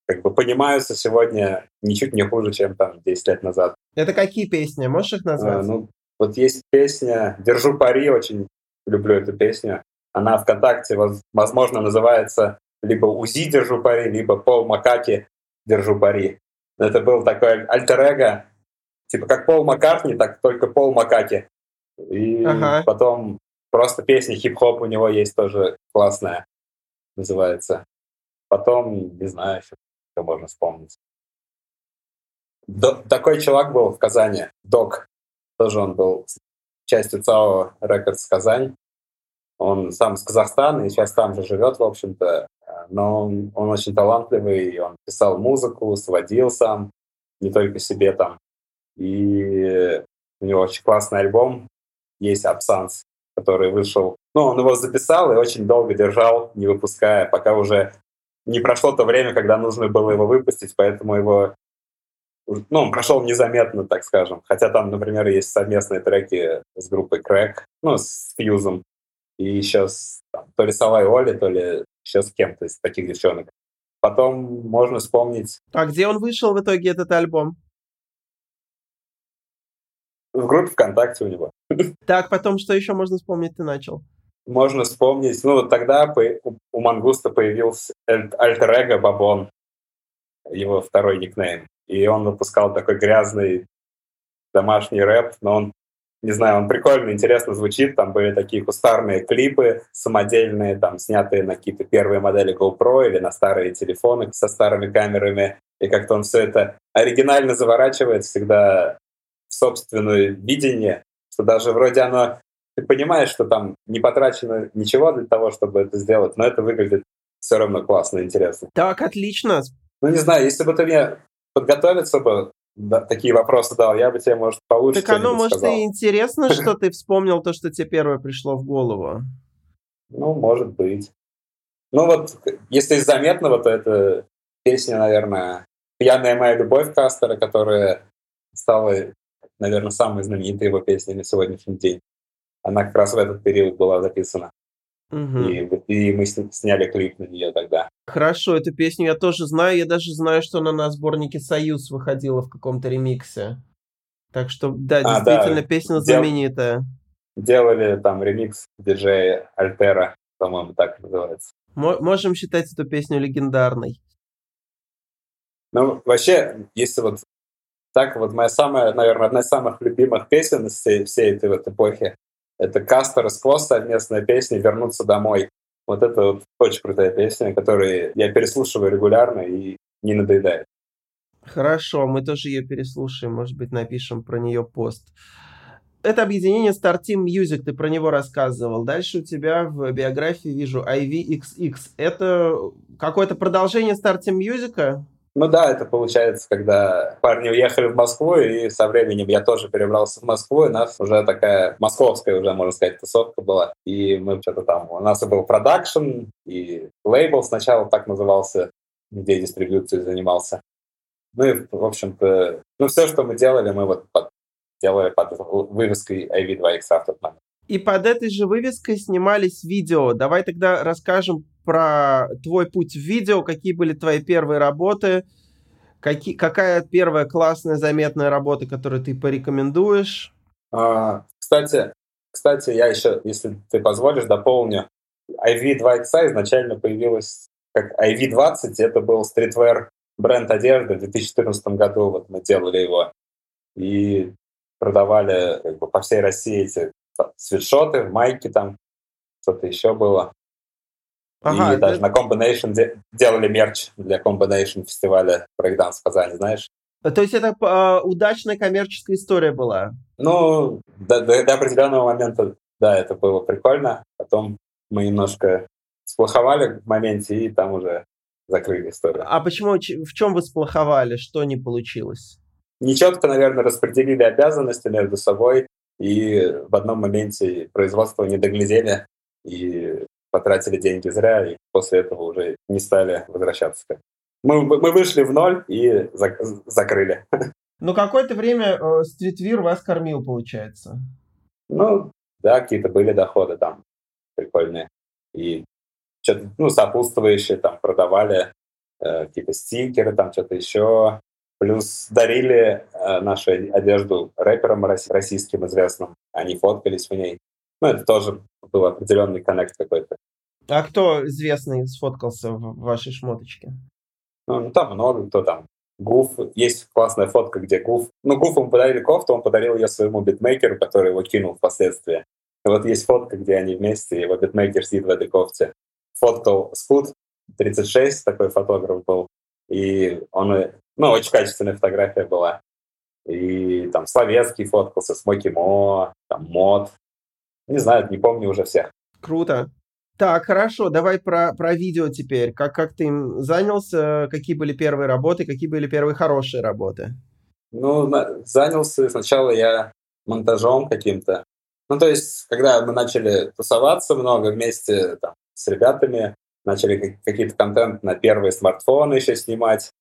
как бы понимаются сегодня ничуть не хуже, чем там 10 лет назад. Это какие песни? Можешь их назвать? А, ну, вот есть песня «Держу пари», очень люблю эту песню. Она ВКонтакте, возможно, называется либо «УЗИ держу пари», либо «Пол Макаки держу пари». Это был такой альтер типа как Пол Маккартни, так только Пол Макаки. И ага. потом просто песня хип-хоп у него есть тоже классная, называется. Потом, не знаю, что можно вспомнить. До, такой чувак был в Казани, Док. Тоже он был частью ЦАО Records Казань. Он сам с Казахстана и сейчас там же живет, в общем-то. Но он, он очень талантливый, он писал музыку, сводил сам, не только себе там. И у него очень классный альбом есть «Абсанс», который вышел. Ну, он его записал и очень долго держал, не выпуская, пока уже не прошло то время, когда нужно было его выпустить, поэтому его ну, он прошел незаметно, так скажем. Хотя там, например, есть совместные треки с группой Crack, ну, с Фьюзом, и еще с, там, то ли и Оли, то ли еще с кем-то из таких девчонок. Потом можно вспомнить... А где он вышел в итоге, этот альбом? В группе ВКонтакте у него. Так, потом что еще можно вспомнить, ты начал? Можно вспомнить, ну, тогда у Мангуста появился альтер-эго Бабон, его второй никнейм. И он выпускал такой грязный домашний рэп, но он, не знаю, он прикольно, интересно звучит. Там были такие кустарные клипы самодельные, там снятые на какие-то первые модели GoPro или на старые телефоны со старыми камерами. И как-то он все это оригинально заворачивает всегда в собственное видение, что даже вроде оно ты понимаешь, что там не потрачено ничего для того, чтобы это сделать, но это выглядит все равно классно интересно. Так, отлично. Ну, не знаю, если бы ты мне подготовиться бы, да, такие вопросы дал, я бы тебе, может, получше Так оно, может, сказал. и интересно, что ты вспомнил то, что тебе первое пришло в голову. Ну, может быть. Ну вот, если из заметного, то это песня, наверное, «Пьяная моя любовь» Кастера, которая стала, наверное, самой знаменитой его песней на сегодняшний день. Она как раз в этот период была записана. Угу. И, и мы сняли клип на нее тогда. Хорошо, эту песню я тоже знаю. Я даже знаю, что она на сборнике «Союз» выходила в каком-то ремиксе. Так что, да, а, действительно, да. песня знаменитая. Делали там ремикс диджея Альтера, по-моему, так называется. М- можем считать эту песню легендарной. Ну, вообще, если вот так, вот моя самая, наверное, одна из самых любимых песен всей, всей этой вот эпохи, это Кастер и Сквоз совместная песня «Вернуться домой». Вот это вот очень крутая песня, которую я переслушиваю регулярно и не надоедает. Хорошо, мы тоже ее переслушаем, может быть, напишем про нее пост. Это объединение Star Team Music, ты про него рассказывал. Дальше у тебя в биографии вижу IVXX. Это какое-то продолжение Star Team Music? Ну да, это получается, когда парни уехали в Москву, и со временем я тоже перебрался в Москву, и у нас уже такая московская уже, можно сказать, тусовка была. И мы что-то там, у нас и был продакшн, и лейбл сначала так назывался, где дистрибьюцией занимался. Ну и, в общем-то, ну все, что мы делали, мы вот под, делали под вывеской IV2X в тот момент. И под этой же вывеской снимались видео. Давай тогда расскажем про твой путь в видео, какие были твои первые работы, какие, какая первая классная заметная работа, которую ты порекомендуешь? А, кстати, кстати, я еще, если ты позволишь, дополню. IV2X изначально появилась как IV20, это был стритвер бренд одежды в 2014 году, вот мы делали его. И продавали как бы, по всей России эти свитшоты, майки там, что-то еще было. Ага, и даже на Combination де- делали мерч для Combination фестиваля брейкданс в Казани, знаешь? То есть это э, удачная коммерческая история была? Ну, до, до, до определенного момента, да, это было прикольно. Потом мы немножко сплоховали в моменте, и там уже закрыли историю. А почему, в чем вы сплоховали? Что не получилось? Нечетко, наверное, распределили обязанности между собой, и в одном моменте производство не доглядели, и потратили деньги зря, и после этого уже не стали возвращаться. Мы, мы вышли в ноль и зак закрыли. Ну, какое-то время э, стритвир вас кормил, получается. Ну, да, какие-то были доходы там прикольные. И что-то, ну, сопутствующие там продавали э, какие-то стикеры, там что-то еще. Плюс дарили э, нашу одежду рэперам российским известным. Они фоткались в ней. Ну, это тоже был определенный коннект какой-то. А кто известный сфоткался в вашей шмоточке? Ну, ну там много кто там. Гуф, есть классная фотка, где Гуф... Ну, Гуф ему подарили кофту, он подарил ее своему битмейкеру, который его кинул впоследствии. И вот есть фотка, где они вместе, его битмейкер сидит в этой кофте. Фоткал Скут, 36, такой фотограф был. И он, ну, очень качественная фотография была. И там Словецкий фоткался, Смоки Мо, там Мод. Не знаю, не помню уже всех. Круто. Так, хорошо, давай про, про видео теперь. Как, как ты им занялся? Какие были первые работы? Какие были первые хорошие работы? Ну, занялся сначала я монтажом каким-то. Ну, то есть, когда мы начали тусоваться много вместе там, с ребятами, начали какие-то контент на первые смартфоны еще снимать,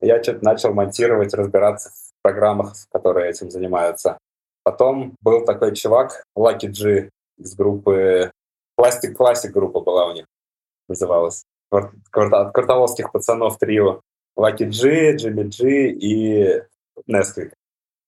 я что-то начал монтировать, разбираться в программах, которые этим занимаются. Потом был такой чувак, Lucky G из группы Пластик Классик группа была у них, называлась. От кварталовских пацанов трио. Lucky G, Jimmy G и Nesquik.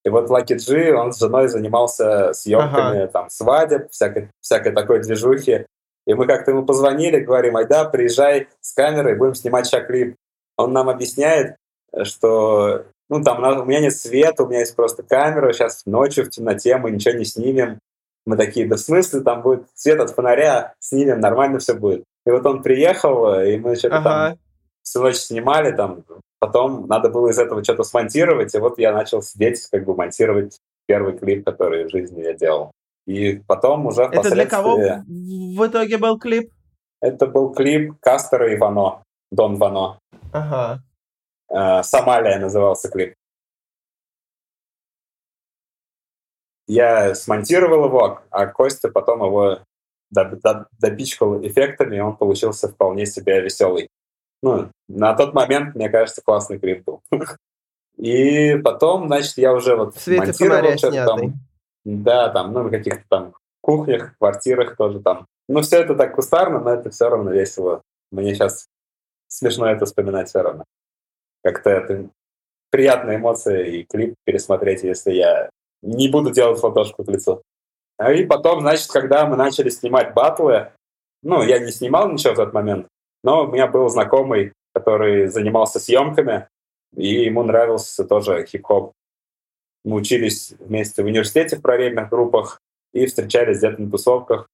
И вот Lucky G, он с женой занимался съемками, ага. там, свадеб, всякой, всякой такой движухи. И мы как-то ему позвонили, говорим, айда, приезжай с камерой, будем снимать сейчас клип. Он нам объясняет, что ну, там у меня нет света, у меня есть просто камера, сейчас ночью в темноте мы ничего не снимем. Мы такие, да в смысле, там будет свет от фонаря, снимем, нормально все будет. И вот он приехал, и мы что-то ага. там всю ночь снимали, там, потом надо было из этого что-то смонтировать, и вот я начал сидеть, как бы монтировать первый клип, который в жизни я делал. И потом уже Это для кого в итоге был клип? Это был клип Кастера и Вано, Дон Вано. Ага. Э, Сомалия назывался клип. Я смонтировал его, а Костя потом его допичкал эффектами, и он получился вполне себе веселый. Ну, на тот момент, мне кажется, классный клип был. И потом, значит, я уже вот в свете монтировал что-то там. Да, там, ну, на каких-то там кухнях, квартирах тоже там. Ну, все это так кустарно, но это все равно весело. Мне сейчас смешно это вспоминать все равно. Как-то это приятная эмоция и клип пересмотреть, если я не буду делать фотошку к лицу. А и потом, значит, когда мы начали снимать батлы, ну, я не снимал ничего в тот момент, но у меня был знакомый, который занимался съемками, и ему нравился тоже хип-хоп. Мы учились вместе в университете в параллельных группах и встречались где-то на тусовках.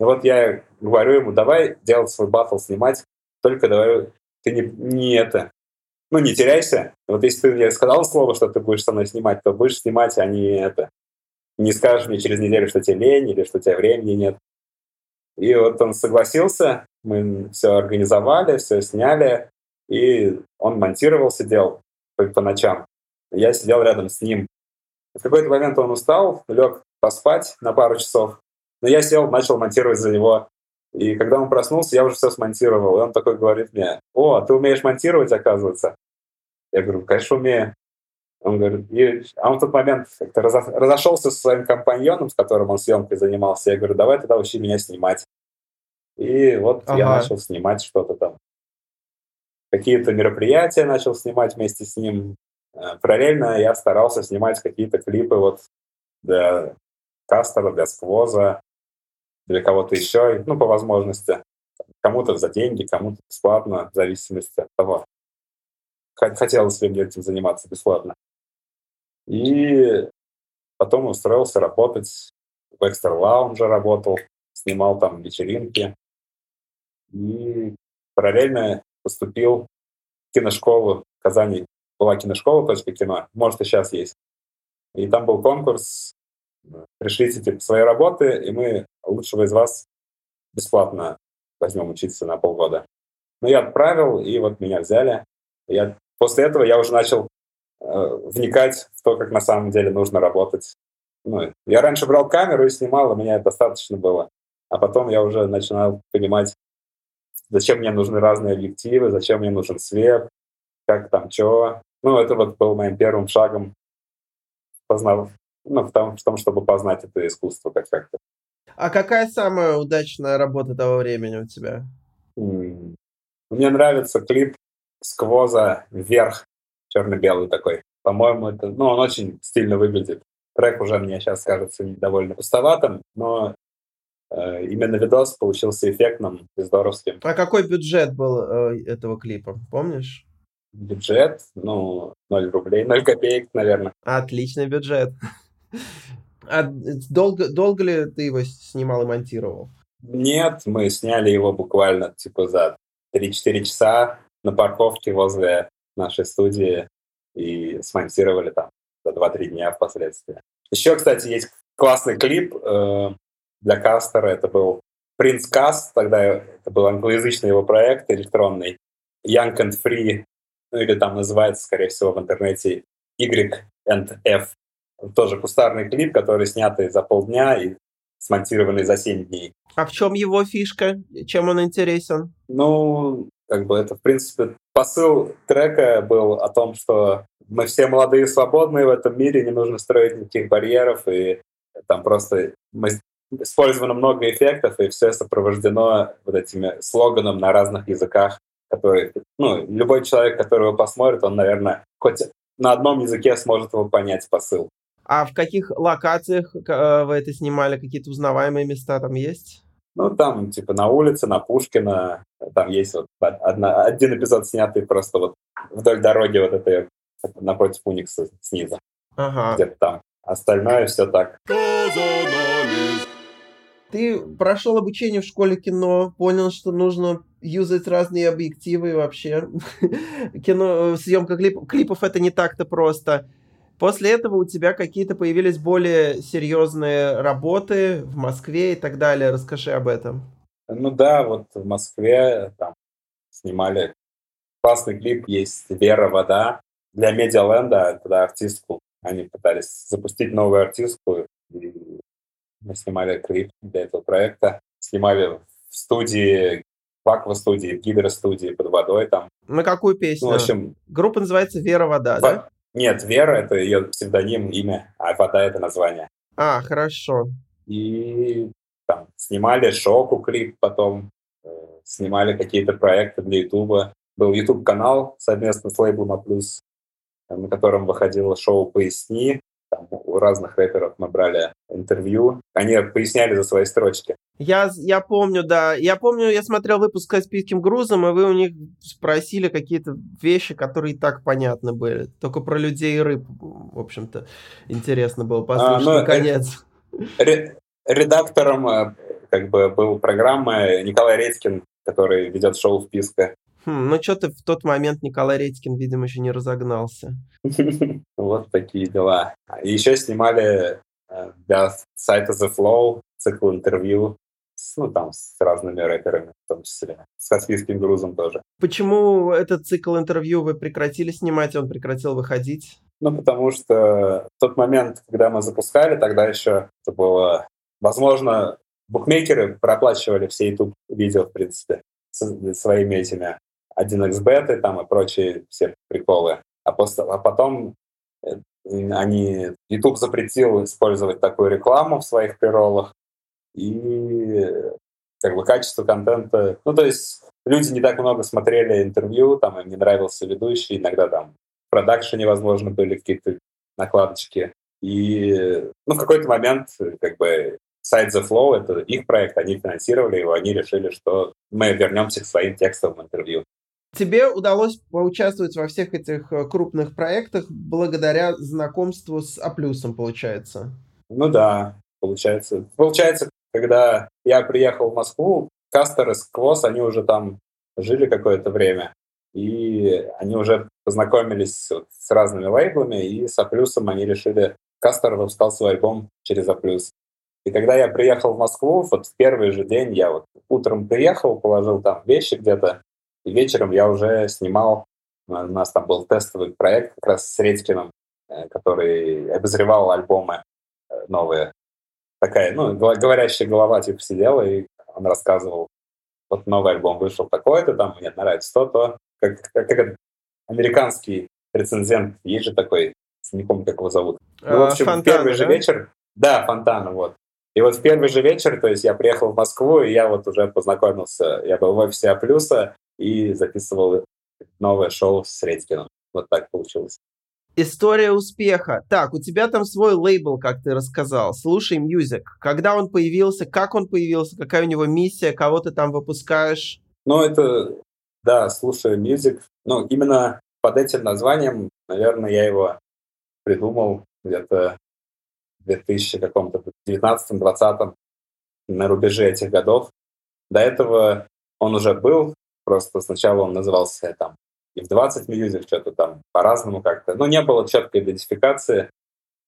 И вот я говорю ему, давай делать свой батл, снимать, только давай ты не, не это, ну, не теряйся. Вот если ты мне сказал слово, что ты будешь со мной снимать, то будешь снимать, а не это. Не скажешь мне через неделю, что тебе лень или что у тебя времени нет. И вот он согласился, мы все организовали, все сняли, и он монтировал, сидел по, по ночам. Я сидел рядом с ним. В какой-то момент он устал, лег поспать на пару часов, но я сел, начал монтировать за него и когда он проснулся, я уже все смонтировал. И он такой говорит мне, о, ты умеешь монтировать, оказывается? Я говорю, конечно, умею. Он говорит, и... а он в тот момент как-то разошелся со своим компаньоном, с которым он съемкой занимался. Я говорю, давай тогда учи меня снимать. И вот ага. я начал снимать что-то там. Какие-то мероприятия начал снимать вместе с ним. Э, параллельно я старался снимать какие-то клипы вот для Кастера, для Сквоза, для кого-то еще, ну, по возможности. Кому-то за деньги, кому-то бесплатно, в зависимости от того, хотелось ли мне этим заниматься бесплатно. И потом устроился работать в Экстер Лаунже работал, снимал там вечеринки. И параллельно поступил в киношколу в Казани. Была киношкола «Точка кино», может, и сейчас есть. И там был конкурс пришлите типа, свои работы, и мы лучшего из вас бесплатно возьмем учиться на полгода. Ну, я отправил, и вот меня взяли. Я, после этого я уже начал э, вникать в то, как на самом деле нужно работать. Ну, я раньше брал камеру и снимал, и меня достаточно было. А потом я уже начинал понимать, зачем мне нужны разные объективы, зачем мне нужен свет, как там, что. Ну, это вот был моим первым шагом, познав, ну, в том, в том, чтобы познать это искусство как как-то. А какая самая удачная работа того времени у тебя? Мне нравится клип Сквоза «Вверх». черно-белый такой. По-моему, это, ну, он очень стильно выглядит. Трек уже мне сейчас кажется довольно пустоватым, но э, именно видос получился эффектным и здоровским. А какой бюджет был э, этого клипа, помнишь? Бюджет, ну, 0 рублей, 0 копеек, наверное. Отличный бюджет. А долго, долго ли ты его снимал и монтировал? Нет, мы сняли его буквально типа за 3-4 часа на парковке возле нашей студии и смонтировали там за 2-3 дня впоследствии. Еще, кстати, есть классный клип э, для Кастера. Это был Принц Каст, тогда это был англоязычный его проект электронный. Young and Free, ну или там называется, скорее всего, в интернете Y and F. Тоже кустарный клип, который снятый за полдня и смонтированный за 7 дней. А в чем его фишка? Чем он интересен? Ну, как бы это, в принципе, посыл трека был о том, что мы все молодые и свободные в этом мире, не нужно строить никаких барьеров, и там просто мы использовано много эффектов, и все сопровождено вот этими слоганом на разных языках, который, ну, любой человек, который его посмотрит, он, наверное, хоть на одном языке сможет его понять посыл. А в каких локациях э, вы это снимали? Какие-то узнаваемые места там есть? Ну, там, типа, на улице, на Пушкина, там есть вот одна, один эпизод снятый просто вот вдоль дороги вот этой напротив Уникса снизу. Ага. Где-то там. Остальное все так. Ты прошел обучение в школе кино, понял, что нужно юзать разные объективы вообще. кино, съемка клип, клипов это не так-то просто. После этого у тебя какие-то появились более серьезные работы в Москве и так далее. Расскажи об этом. Ну да, вот в Москве там снимали классный клип, есть «Вера, вода» для Медиаленда, тогда артистку. Они пытались запустить новую артистку, и мы снимали клип для этого проекта. Снимали в студии, в аква-студии, в гидростудии под водой там. На какую песню? Ну, в общем, Группа называется «Вера, вода», в... да? Нет, Вера — это ее псевдоним, имя, а Вода — это название. А, хорошо. И там снимали шоку клип потом, э, снимали какие-то проекты для Ютуба. Был YouTube-канал совместно с лейблом А+, на котором выходило шоу «Поясни», там у разных рэперов мы брали интервью. Они поясняли за свои строчки. Я, я помню, да. Я помню, я смотрел выпуск с Каспийским грузом, и вы у них спросили какие-то вещи, которые и так понятны были. Только про людей и рыб, в общем-то, интересно было послушать а, ну, наконец. Ре- редактором э, как бы был программы Николай Редькин, который ведет шоу «Вписка». Хм, ну, что-то в тот момент Николай Редькин, видимо, еще не разогнался. Вот такие дела. Еще снимали э, для сайта The Flow цикл интервью ну, там, с разными рэперами, в том числе, с Каспийским грузом тоже. Почему этот цикл интервью вы прекратили снимать, он прекратил выходить? Ну, потому что в тот момент, когда мы запускали, тогда еще это было... Возможно, букмекеры проплачивали все YouTube-видео, в принципе, своими этими 1xbet там и прочие все приколы. А, после, а потом э, они, YouTube запретил использовать такую рекламу в своих приролах, и как бы качество контента... Ну, то есть люди не так много смотрели интервью, там им не нравился ведущий, иногда там в продакшене, возможно, были какие-то накладочки. И ну, в какой-то момент как бы сайт The Flow — это их проект, они финансировали его, они решили, что мы вернемся к своим текстовым интервью. Тебе удалось поучаствовать во всех этих э, крупных проектах благодаря знакомству с А+, получается? Ну да, получается. Получается, когда я приехал в Москву, Кастер и Сквоз, они уже там жили какое-то время, и они уже познакомились с разными лейблами, и с А+, они решили, Кастер выпускал свой альбом через А+. И когда я приехал в Москву, вот в первый же день я вот утром приехал, положил там вещи где-то, и вечером я уже снимал, у нас там был тестовый проект как раз с Редькиным, э, который обозревал альбомы э, новые. Такая, ну, говорящая голова типа сидела, и он рассказывал, вот новый альбом вышел такой-то, там мне нравится то-то. Как, как, как американский рецензент, есть же такой, не помню, как его зовут. Ну, в общем, Фонтана, первый да? же вечер, да, Фонтана, вот. И вот в первый же вечер, то есть я приехал в Москву, и я вот уже познакомился, я был в офисе А+, и записывал новое шоу с Редькиным. Вот так получилось. История успеха. Так, у тебя там свой лейбл, как ты рассказал. Слушай Music. Когда он появился, как он появился, какая у него миссия, кого ты там выпускаешь? Ну, это, да, слушай Music. Ну, именно под этим названием, наверное, я его придумал где-то в 2000 каком-то 19-20 на рубеже этих годов. До этого он уже был, просто сначала он назывался там и в 20 Music что-то там по-разному как-то. Но не было четкой идентификации.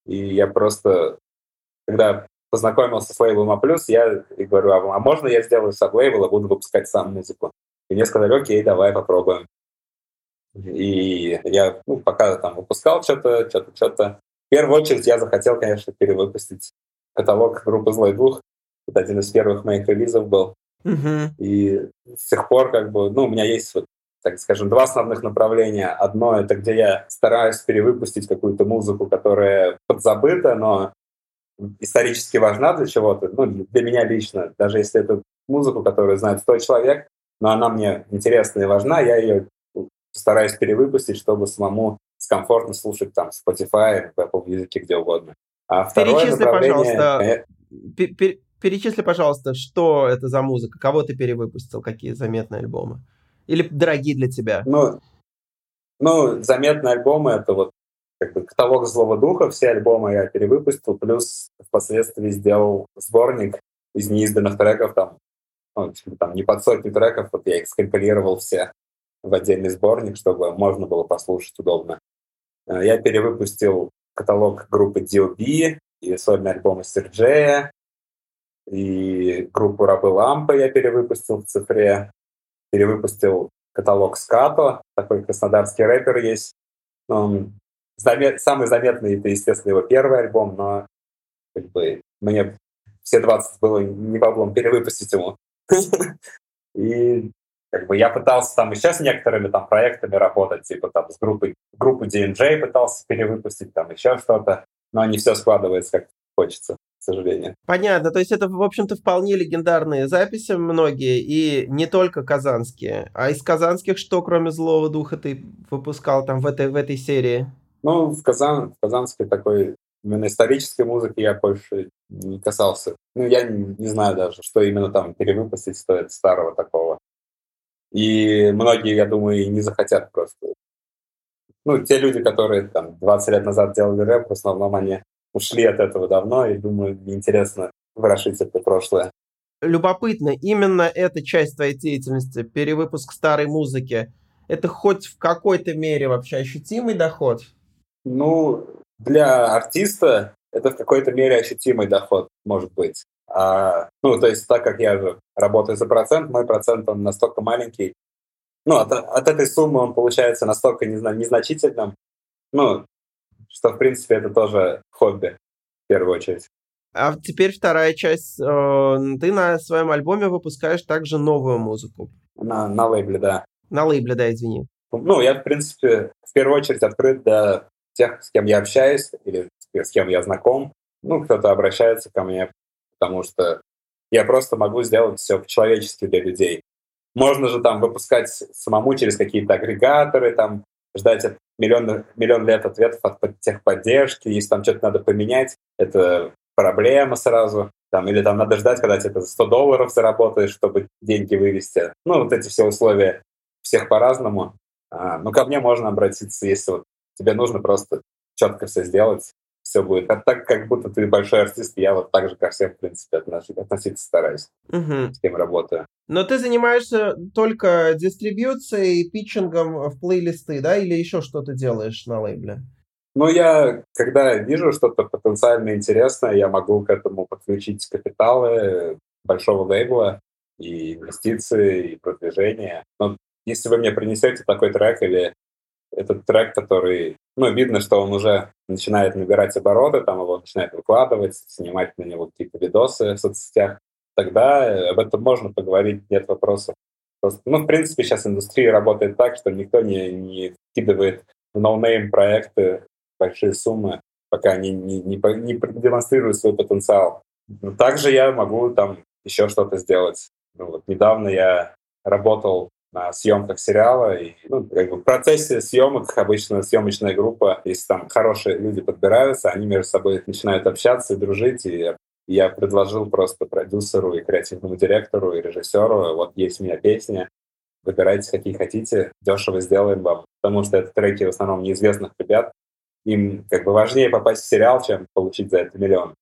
И я просто, когда познакомился с лейблом А+, я и говорю, а, а можно я сделаю саб-лейбл и буду выпускать сам музыку? И мне сказали, окей, давай попробуем. И я ну, пока там выпускал что-то, что-то, что-то. В первую очередь я захотел, конечно, перевыпустить каталог группы «Злой дух». Это один из первых моих релизов был. Угу. И с тех пор, как бы, ну, у меня есть вот так скажем, два основных направления. Одно — это где я стараюсь перевыпустить какую-то музыку, которая подзабыта, но исторически важна для чего-то, ну, для меня лично, даже если это музыку, которую знает 100 человек, но она мне интересна и важна, я ее стараюсь перевыпустить, чтобы самому комфортно слушать там Spotify, в Apple Music, где угодно. А второе Перечисли, направление... пожалуйста, перечисли, пожалуйста, что это за музыка, кого ты перевыпустил, какие заметные альбомы. Или дорогие для тебя? Ну, ну заметные альбомы — это вот как бы каталог «Злого духа», все альбомы я перевыпустил, плюс впоследствии сделал сборник из неизданных треков, там, ну, типа, там не под сотни треков, вот я их скомпилировал все в отдельный сборник, чтобы можно было послушать удобно. Э, я перевыпустил каталог группы D.O.B. и сольный альбом Серджея, и группу Рабы Лампы я перевыпустил в цифре перевыпустил каталог Скато, такой краснодарский рэпер есть. Он замет, самый заметный, это, естественно, его первый альбом, но как бы, мне все 20 было не проблем перевыпустить ему. И как бы я пытался там еще с некоторыми там проектами работать, типа там с группой, группу DNJ пытался перевыпустить, там еще что-то, но не все складывается как хочется к сожалению. Понятно, то есть это, в общем-то, вполне легендарные записи многие, и не только казанские. А из казанских что, кроме «Злого духа», ты выпускал там в этой, в этой серии? Ну, в, Казан, в казанской такой именно исторической музыки я больше не касался. Ну, я не, не знаю даже, что именно там перевыпустить стоит старого такого. И многие, я думаю, и не захотят просто. Ну, те люди, которые там 20 лет назад делали рэп, в основном они ушли от этого давно, и думаю, неинтересно ворошить это прошлое. Любопытно, именно эта часть твоей деятельности, перевыпуск старой музыки, это хоть в какой-то мере вообще ощутимый доход? Ну, для артиста это в какой-то мере ощутимый доход, может быть. А, ну, то есть, так как я же работаю за процент, мой процент, он настолько маленький, ну, от, от этой суммы он получается настолько незна- незначительным, ну, что, в принципе, это тоже хобби, в первую очередь. А теперь вторая часть. Э, ты на своем альбоме выпускаешь также новую музыку. На, на лейбле, да. На лейбле, да, извини. Ну, я, в принципе, в первую очередь открыт для тех, с кем я общаюсь или с кем я знаком. Ну, кто-то обращается ко мне, потому что я просто могу сделать все по-человечески для людей. Можно же там выпускать самому через какие-то агрегаторы, там ждать миллион, миллион лет ответов от техподдержки, если там что-то надо поменять, это проблема сразу. Там, или там надо ждать, когда тебе за 100 долларов заработаешь, чтобы деньги вывести. Ну, вот эти все условия всех по-разному. А, ну, ко мне можно обратиться, если вот тебе нужно просто четко все сделать, все будет. А так, как будто ты большой артист, я вот так же ко всем, в принципе, относиться стараюсь, угу. с кем работаю. Но ты занимаешься только дистрибьюцией, питчингом в плейлисты, да, или еще что-то делаешь на лейбле? Ну, я, когда вижу что-то потенциально интересное, я могу к этому подключить капиталы большого лейбла и инвестиции, и продвижение. Но если вы мне принесете такой трек или этот трек, который, ну, видно, что он уже начинает набирать обороты, там его начинает выкладывать, снимать на него какие-то видосы в соцсетях, тогда об этом можно поговорить, нет вопросов. Просто, ну, в принципе, сейчас индустрия работает так, что никто не, не вкидывает в no-name проекты большие суммы, пока они не, не, не продемонстрируют свой потенциал. Но также я могу там еще что-то сделать. Ну, вот недавно я работал на съемках сериала. И, ну, как бы в процессе съемок обычно съемочная группа, если там хорошие люди подбираются, они между собой начинают общаться и дружить. И я предложил просто продюсеру и креативному директору и режиссеру, вот есть у меня песня, выбирайте, какие хотите, дешево сделаем вам. Потому что это треки в основном неизвестных ребят. Им как бы важнее попасть в сериал, чем получить за это миллион.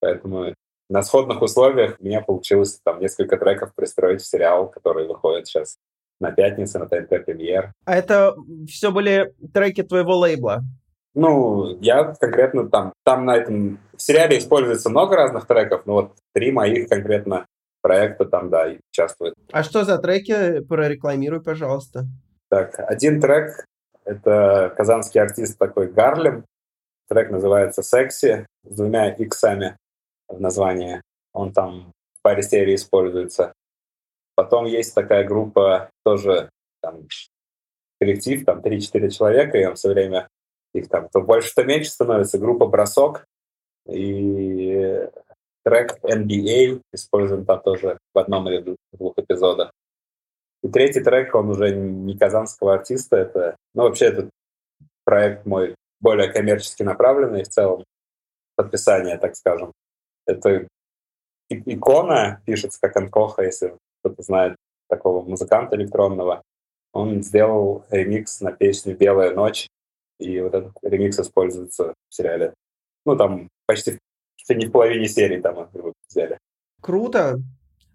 Поэтому на сходных условиях у меня получилось там несколько треков пристроить в сериал, который выходит сейчас на пятницу, на ТНТ премьер. А это все были треки твоего лейбла? Ну, я конкретно там, там на этом в сериале используется много разных треков, но вот три моих конкретно проекта там, да, участвуют. А что за треки? Прорекламируй, пожалуйста. Так, один трек — это казанский артист такой Гарлем. Трек называется «Секси» с двумя иксами в названии. Он там в паре серий используется. Потом есть такая группа, тоже там, коллектив, там 3-4 человека, и он все время их там то больше, то меньше становится. Группа «Бросок» и трек NBA используем там тоже в одном или двух эпизодах. И третий трек, он уже не казанского артиста, это, ну, вообще, этот проект мой более коммерчески направленный в целом, подписание, так скажем. Это икона, пишется как Анкоха, если кто-то знает такого музыканта электронного. Он сделал ремикс на песню «Белая ночь», и вот этот ремикс используется в сериале. Ну, там почти не в половине серии там взяли. Круто.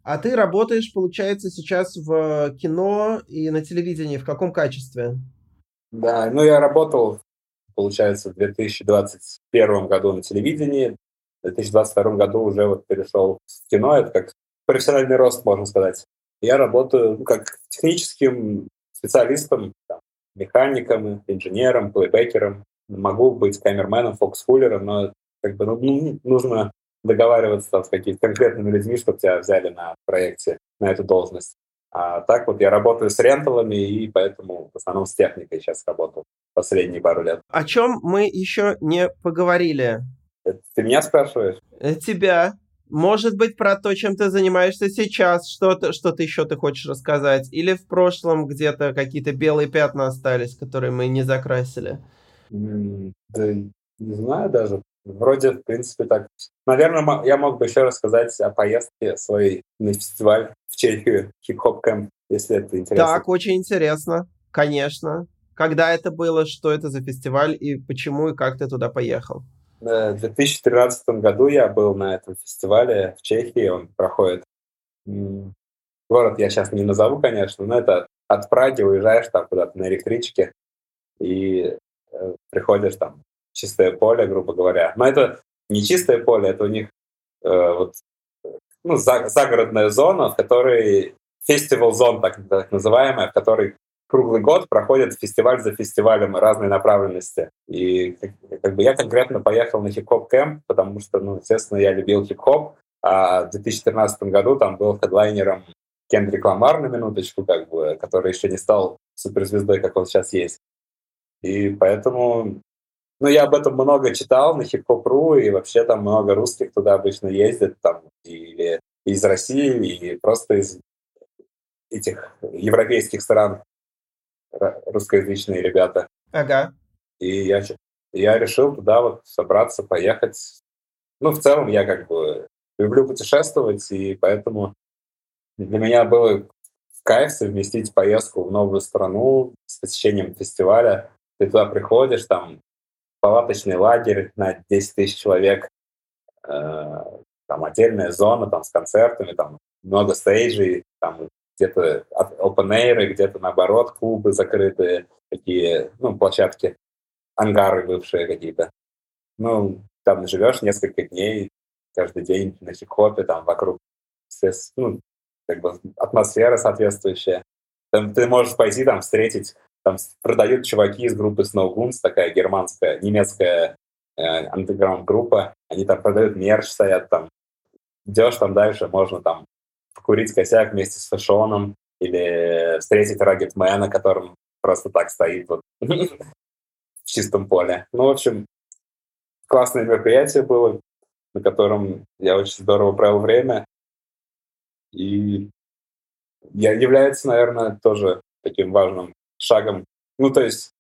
А ты работаешь, получается, сейчас в кино и на телевидении. В каком качестве? Да, ну я работал, получается, в 2021 году на телевидении, в 2022 году уже вот перешел в кино, это как профессиональный рост, можно сказать. Я работаю ну, как техническим специалистом, там, механиком, инженером, плейбекером. Могу быть камерменом, фоксфуллером, но как бы ну, ну нужно договариваться там, с какими-то конкретными людьми, чтобы тебя взяли на проекте на эту должность. А так вот я работаю с ренталами, и поэтому в основном с техникой сейчас работал последние пару лет. О чем мы еще не поговорили? Это ты меня спрашиваешь? Э, тебя. Может быть, про то, чем ты занимаешься сейчас, что-то что ты еще ты хочешь рассказать? Или в прошлом где-то какие-то белые пятна остались, которые мы не закрасили? Mm, да не знаю даже. Вроде, в принципе, так. Наверное, я мог бы еще рассказать о поездке своей на фестиваль в Чехию, хип-хоп кэмп, если это интересно. Так, очень интересно. Конечно. Когда это было, что это за фестиваль и почему и как ты туда поехал? В 2013 году я был на этом фестивале в Чехии, он проходит. Город я сейчас не назову, конечно, но это от Праги уезжаешь там куда-то на электричке и э, приходишь там в чистое поле, грубо говоря. Но это не чистое поле, это у них э, вот, ну, за, загородная зона, в которой фестивал зон, так, так называемая, в которой круглый год проходит фестиваль за фестивалем разной направленности. И как, бы я конкретно поехал на хип-хоп кэмп, потому что, ну, естественно, я любил хип-хоп, а в 2014 году там был хедлайнером Кендрик Ламар на минуточку, как бы, который еще не стал суперзвездой, как он сейчас есть. И поэтому, ну, я об этом много читал на хип-хоп.ру, и вообще там много русских туда обычно ездят, там, или из России, и просто из этих европейских стран русскоязычные ребята. Ага. И я, я решил туда вот собраться, поехать. Ну, в целом, я как бы люблю путешествовать, и поэтому для меня было кайф совместить поездку в новую страну с посещением фестиваля. Ты туда приходишь, там палаточный лагерь на 10 тысяч человек, э, там отдельная зона там с концертами, там много стейджей, там где-то open air, где-то наоборот клубы закрытые, такие, ну, площадки, ангары бывшие какие-то. Ну, там живешь несколько дней, каждый день на хип-хопе, там вокруг, ну, как бы атмосфера соответствующая. Там ты можешь пойти там встретить, там продают чуваки из группы Snow Goons, такая германская, немецкая э, андеграунд-группа, они там продают мерч, стоят там, идешь там дальше, можно там покурить косяк вместе с фэшоном или встретить Рагетмена, которым просто так стоит вот в чистом поле. Ну, в общем, классное мероприятие было, на котором я очень здорово провел время. И является, наверное, тоже таким важным шагом. Ну, то есть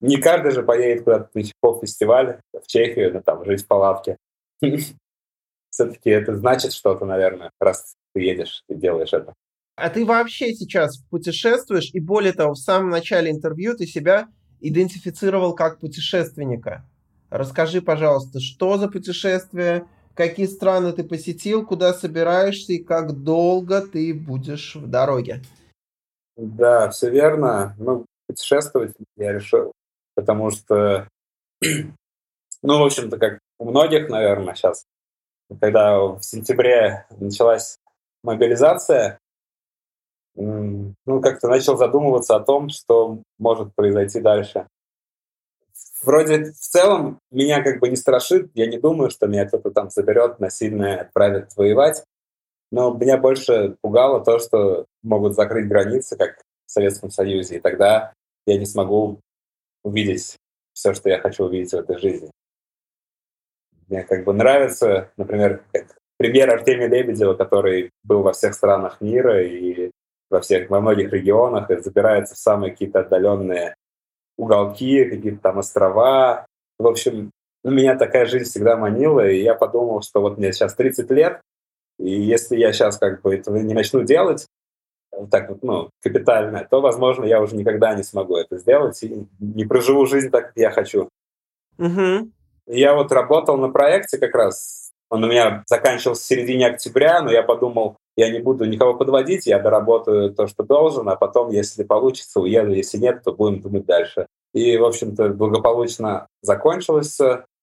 не каждый же поедет куда-то на хип-фестиваль в Чехию, ну, там, жить в палатке. Все-таки это значит что-то, наверное, раз ты едешь и делаешь это. А ты вообще сейчас путешествуешь, и более того, в самом начале интервью ты себя идентифицировал как путешественника. Расскажи, пожалуйста, что за путешествие, какие страны ты посетил, куда собираешься и как долго ты будешь в дороге? Да, все верно. Ну, путешествовать я решил, потому что, ну, в общем-то, как у многих, наверное, сейчас, когда в сентябре началась мобилизация, ну, как-то начал задумываться о том, что может произойти дальше. Вроде в целом меня как бы не страшит, я не думаю, что меня кто-то там заберет, насильно отправит воевать, но меня больше пугало то, что могут закрыть границы, как в Советском Союзе, и тогда я не смогу увидеть все, что я хочу увидеть в этой жизни. Мне как бы нравится, например, как пример Артемия Лебедева, который был во всех странах мира и во всех, во многих регионах, и забирается в самые какие-то отдаленные уголки, какие-то там острова. В общем, ну, меня такая жизнь всегда манила, и я подумал, что вот мне сейчас 30 лет, и если я сейчас как бы этого не начну делать, так вот, ну, капитально, то, возможно, я уже никогда не смогу это сделать и не проживу жизнь так, как я хочу. Угу. Я вот работал на проекте как раз, он у меня заканчивался в середине октября, но я подумал, я не буду никого подводить, я доработаю то, что должен, а потом, если получится, уеду, если нет, то будем думать дальше. И, в общем-то, благополучно закончилось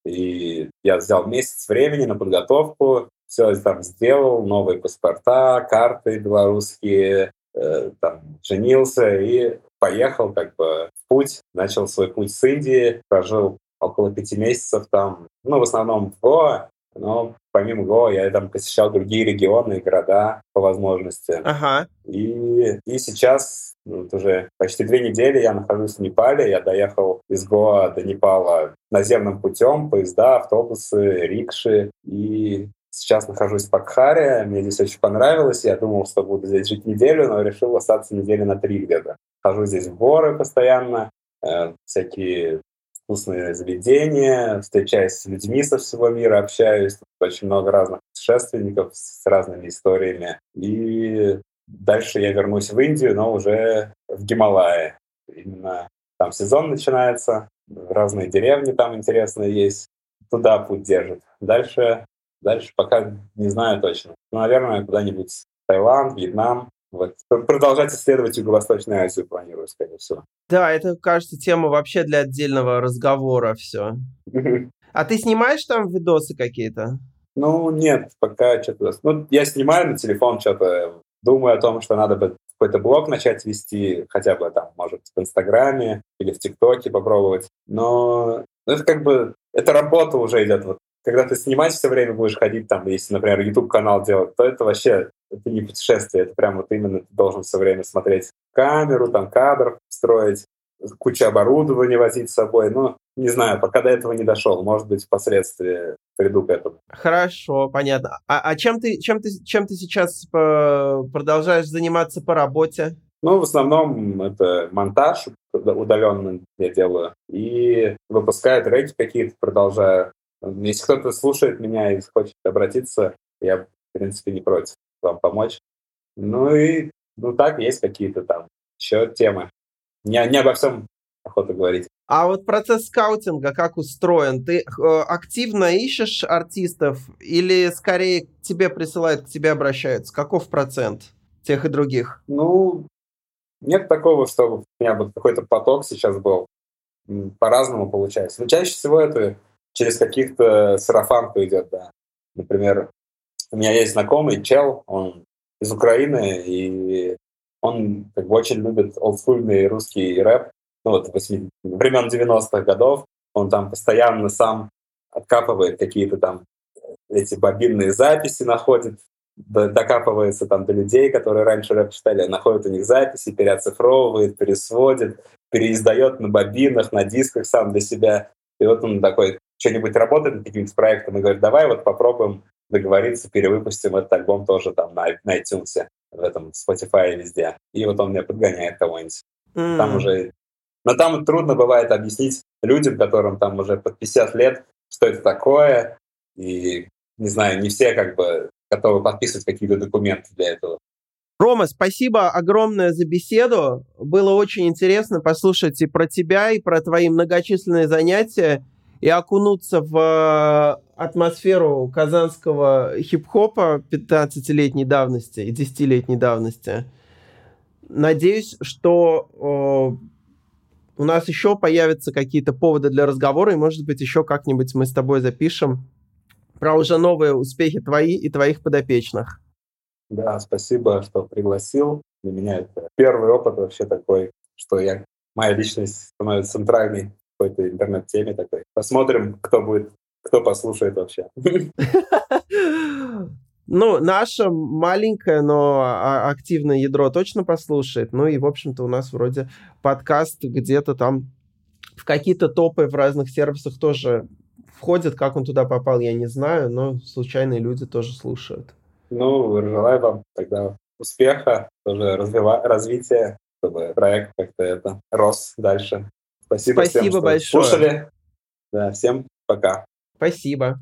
и я взял месяц времени на подготовку, все там сделал, новые паспорта, карты белорусские, э, там, женился и поехал как бы в путь, начал свой путь с Индии, прожил около пяти месяцев там, ну, в основном в Гоа, но помимо Гоа я там посещал другие регионы и города по возможности. Ага. И, и сейчас вот уже почти две недели я нахожусь в Непале. Я доехал из Гоа до Непала наземным путем, поезда, автобусы, рикши. И сейчас нахожусь в Пакхаре. Мне здесь очень понравилось. Я думал, что буду здесь жить неделю, но решил остаться недели на три где-то. Хожу здесь в горы постоянно, э, всякие вкусные заведения, встречаюсь с людьми со всего мира, общаюсь. Очень много разных путешественников с разными историями. И дальше я вернусь в Индию, но уже в Гималайи. Именно там сезон начинается, разные деревни там интересные есть. Туда путь держит. Дальше, дальше пока не знаю точно. Но, наверное, куда-нибудь Таиланд, Вьетнам, вот. Продолжать исследовать Юго-Восточную Азию планирую, скорее всего. Да, это, кажется, тема вообще для отдельного разговора все. А ты снимаешь там видосы какие-то? Ну, нет, пока что-то... Ну, я снимаю на телефон что-то, думаю о том, что надо бы какой-то блог начать вести, хотя бы там, может, в Инстаграме или в ТикТоке попробовать. Но это как бы... Это работа уже идет. Вот когда ты снимать все время будешь ходить, там, если, например, YouTube-канал делать, то это вообще это не путешествие, это прям вот именно ты должен все время смотреть камеру, там, кадр строить, куча оборудования возить с собой. Ну, не знаю, пока до этого не дошел. Может быть, впоследствии приду к этому. Хорошо, понятно. А, а чем, ты, чем, ты, чем ты сейчас по, продолжаешь заниматься по работе? Ну, в основном это монтаж удаленный я делаю. И выпускаю треки какие-то, продолжаю. Если кто-то слушает меня и хочет обратиться, я, в принципе, не против вам помочь. Ну и, ну так, есть какие-то там еще темы. Не, не обо всем охота говорить. А вот процесс скаутинга как устроен? Ты э, активно ищешь артистов или скорее к тебе присылают, к тебе обращаются? Каков процент тех и других? Ну, нет такого, чтобы у меня вот какой-то поток сейчас был. По-разному получается. Но чаще всего это через каких-то сарафанку идет, да. Например, у меня есть знакомый чел, он из Украины, и он как бы очень любит олдскульный русский рэп, ну вот 8, времен 90-х годов. Он там постоянно сам откапывает какие-то там эти бобинные записи, находит, докапывается там до людей, которые раньше рэп читали, находит у них записи, переоцифровывает, пересводит, переиздает на бобинах, на дисках сам для себя. И вот он такой, что-нибудь работает над каким-то проектом и говорит, давай вот попробуем договориться, перевыпустим этот альбом тоже там на, на iTunes. в этом Spotify везде. И вот он мне подгоняет кого-нибудь. Mm. Там уже... Но там трудно бывает объяснить людям, которым там уже под 50 лет, что это такое. И, не знаю, не все как бы готовы подписывать какие-то документы для этого. Рома, спасибо огромное за беседу. Было очень интересно послушать и про тебя, и про твои многочисленные занятия, и окунуться в э, атмосферу казанского хип-хопа 15-летней давности и 10-летней давности. Надеюсь, что э, у нас еще появятся какие-то поводы для разговора, и, может быть, еще как-нибудь мы с тобой запишем про уже новые успехи твои и твоих подопечных. Да, спасибо, что пригласил. Для меня это первый опыт вообще такой, что я, моя личность становится центральной какой-то интернет-теме такой. Посмотрим, кто будет, кто послушает вообще. Ну, наше маленькое, но а, активное ядро точно послушает. Ну и, в общем-то, у нас вроде подкаст где-то там в какие-то топы в разных сервисах тоже входит. Как он туда попал, я не знаю, но случайные люди тоже слушают. Ну, желаю вам тогда успеха, тоже развива- развития, чтобы проект как-то это рос дальше. Спасибо, Спасибо всем, большое. слушали. Да, всем пока. Спасибо.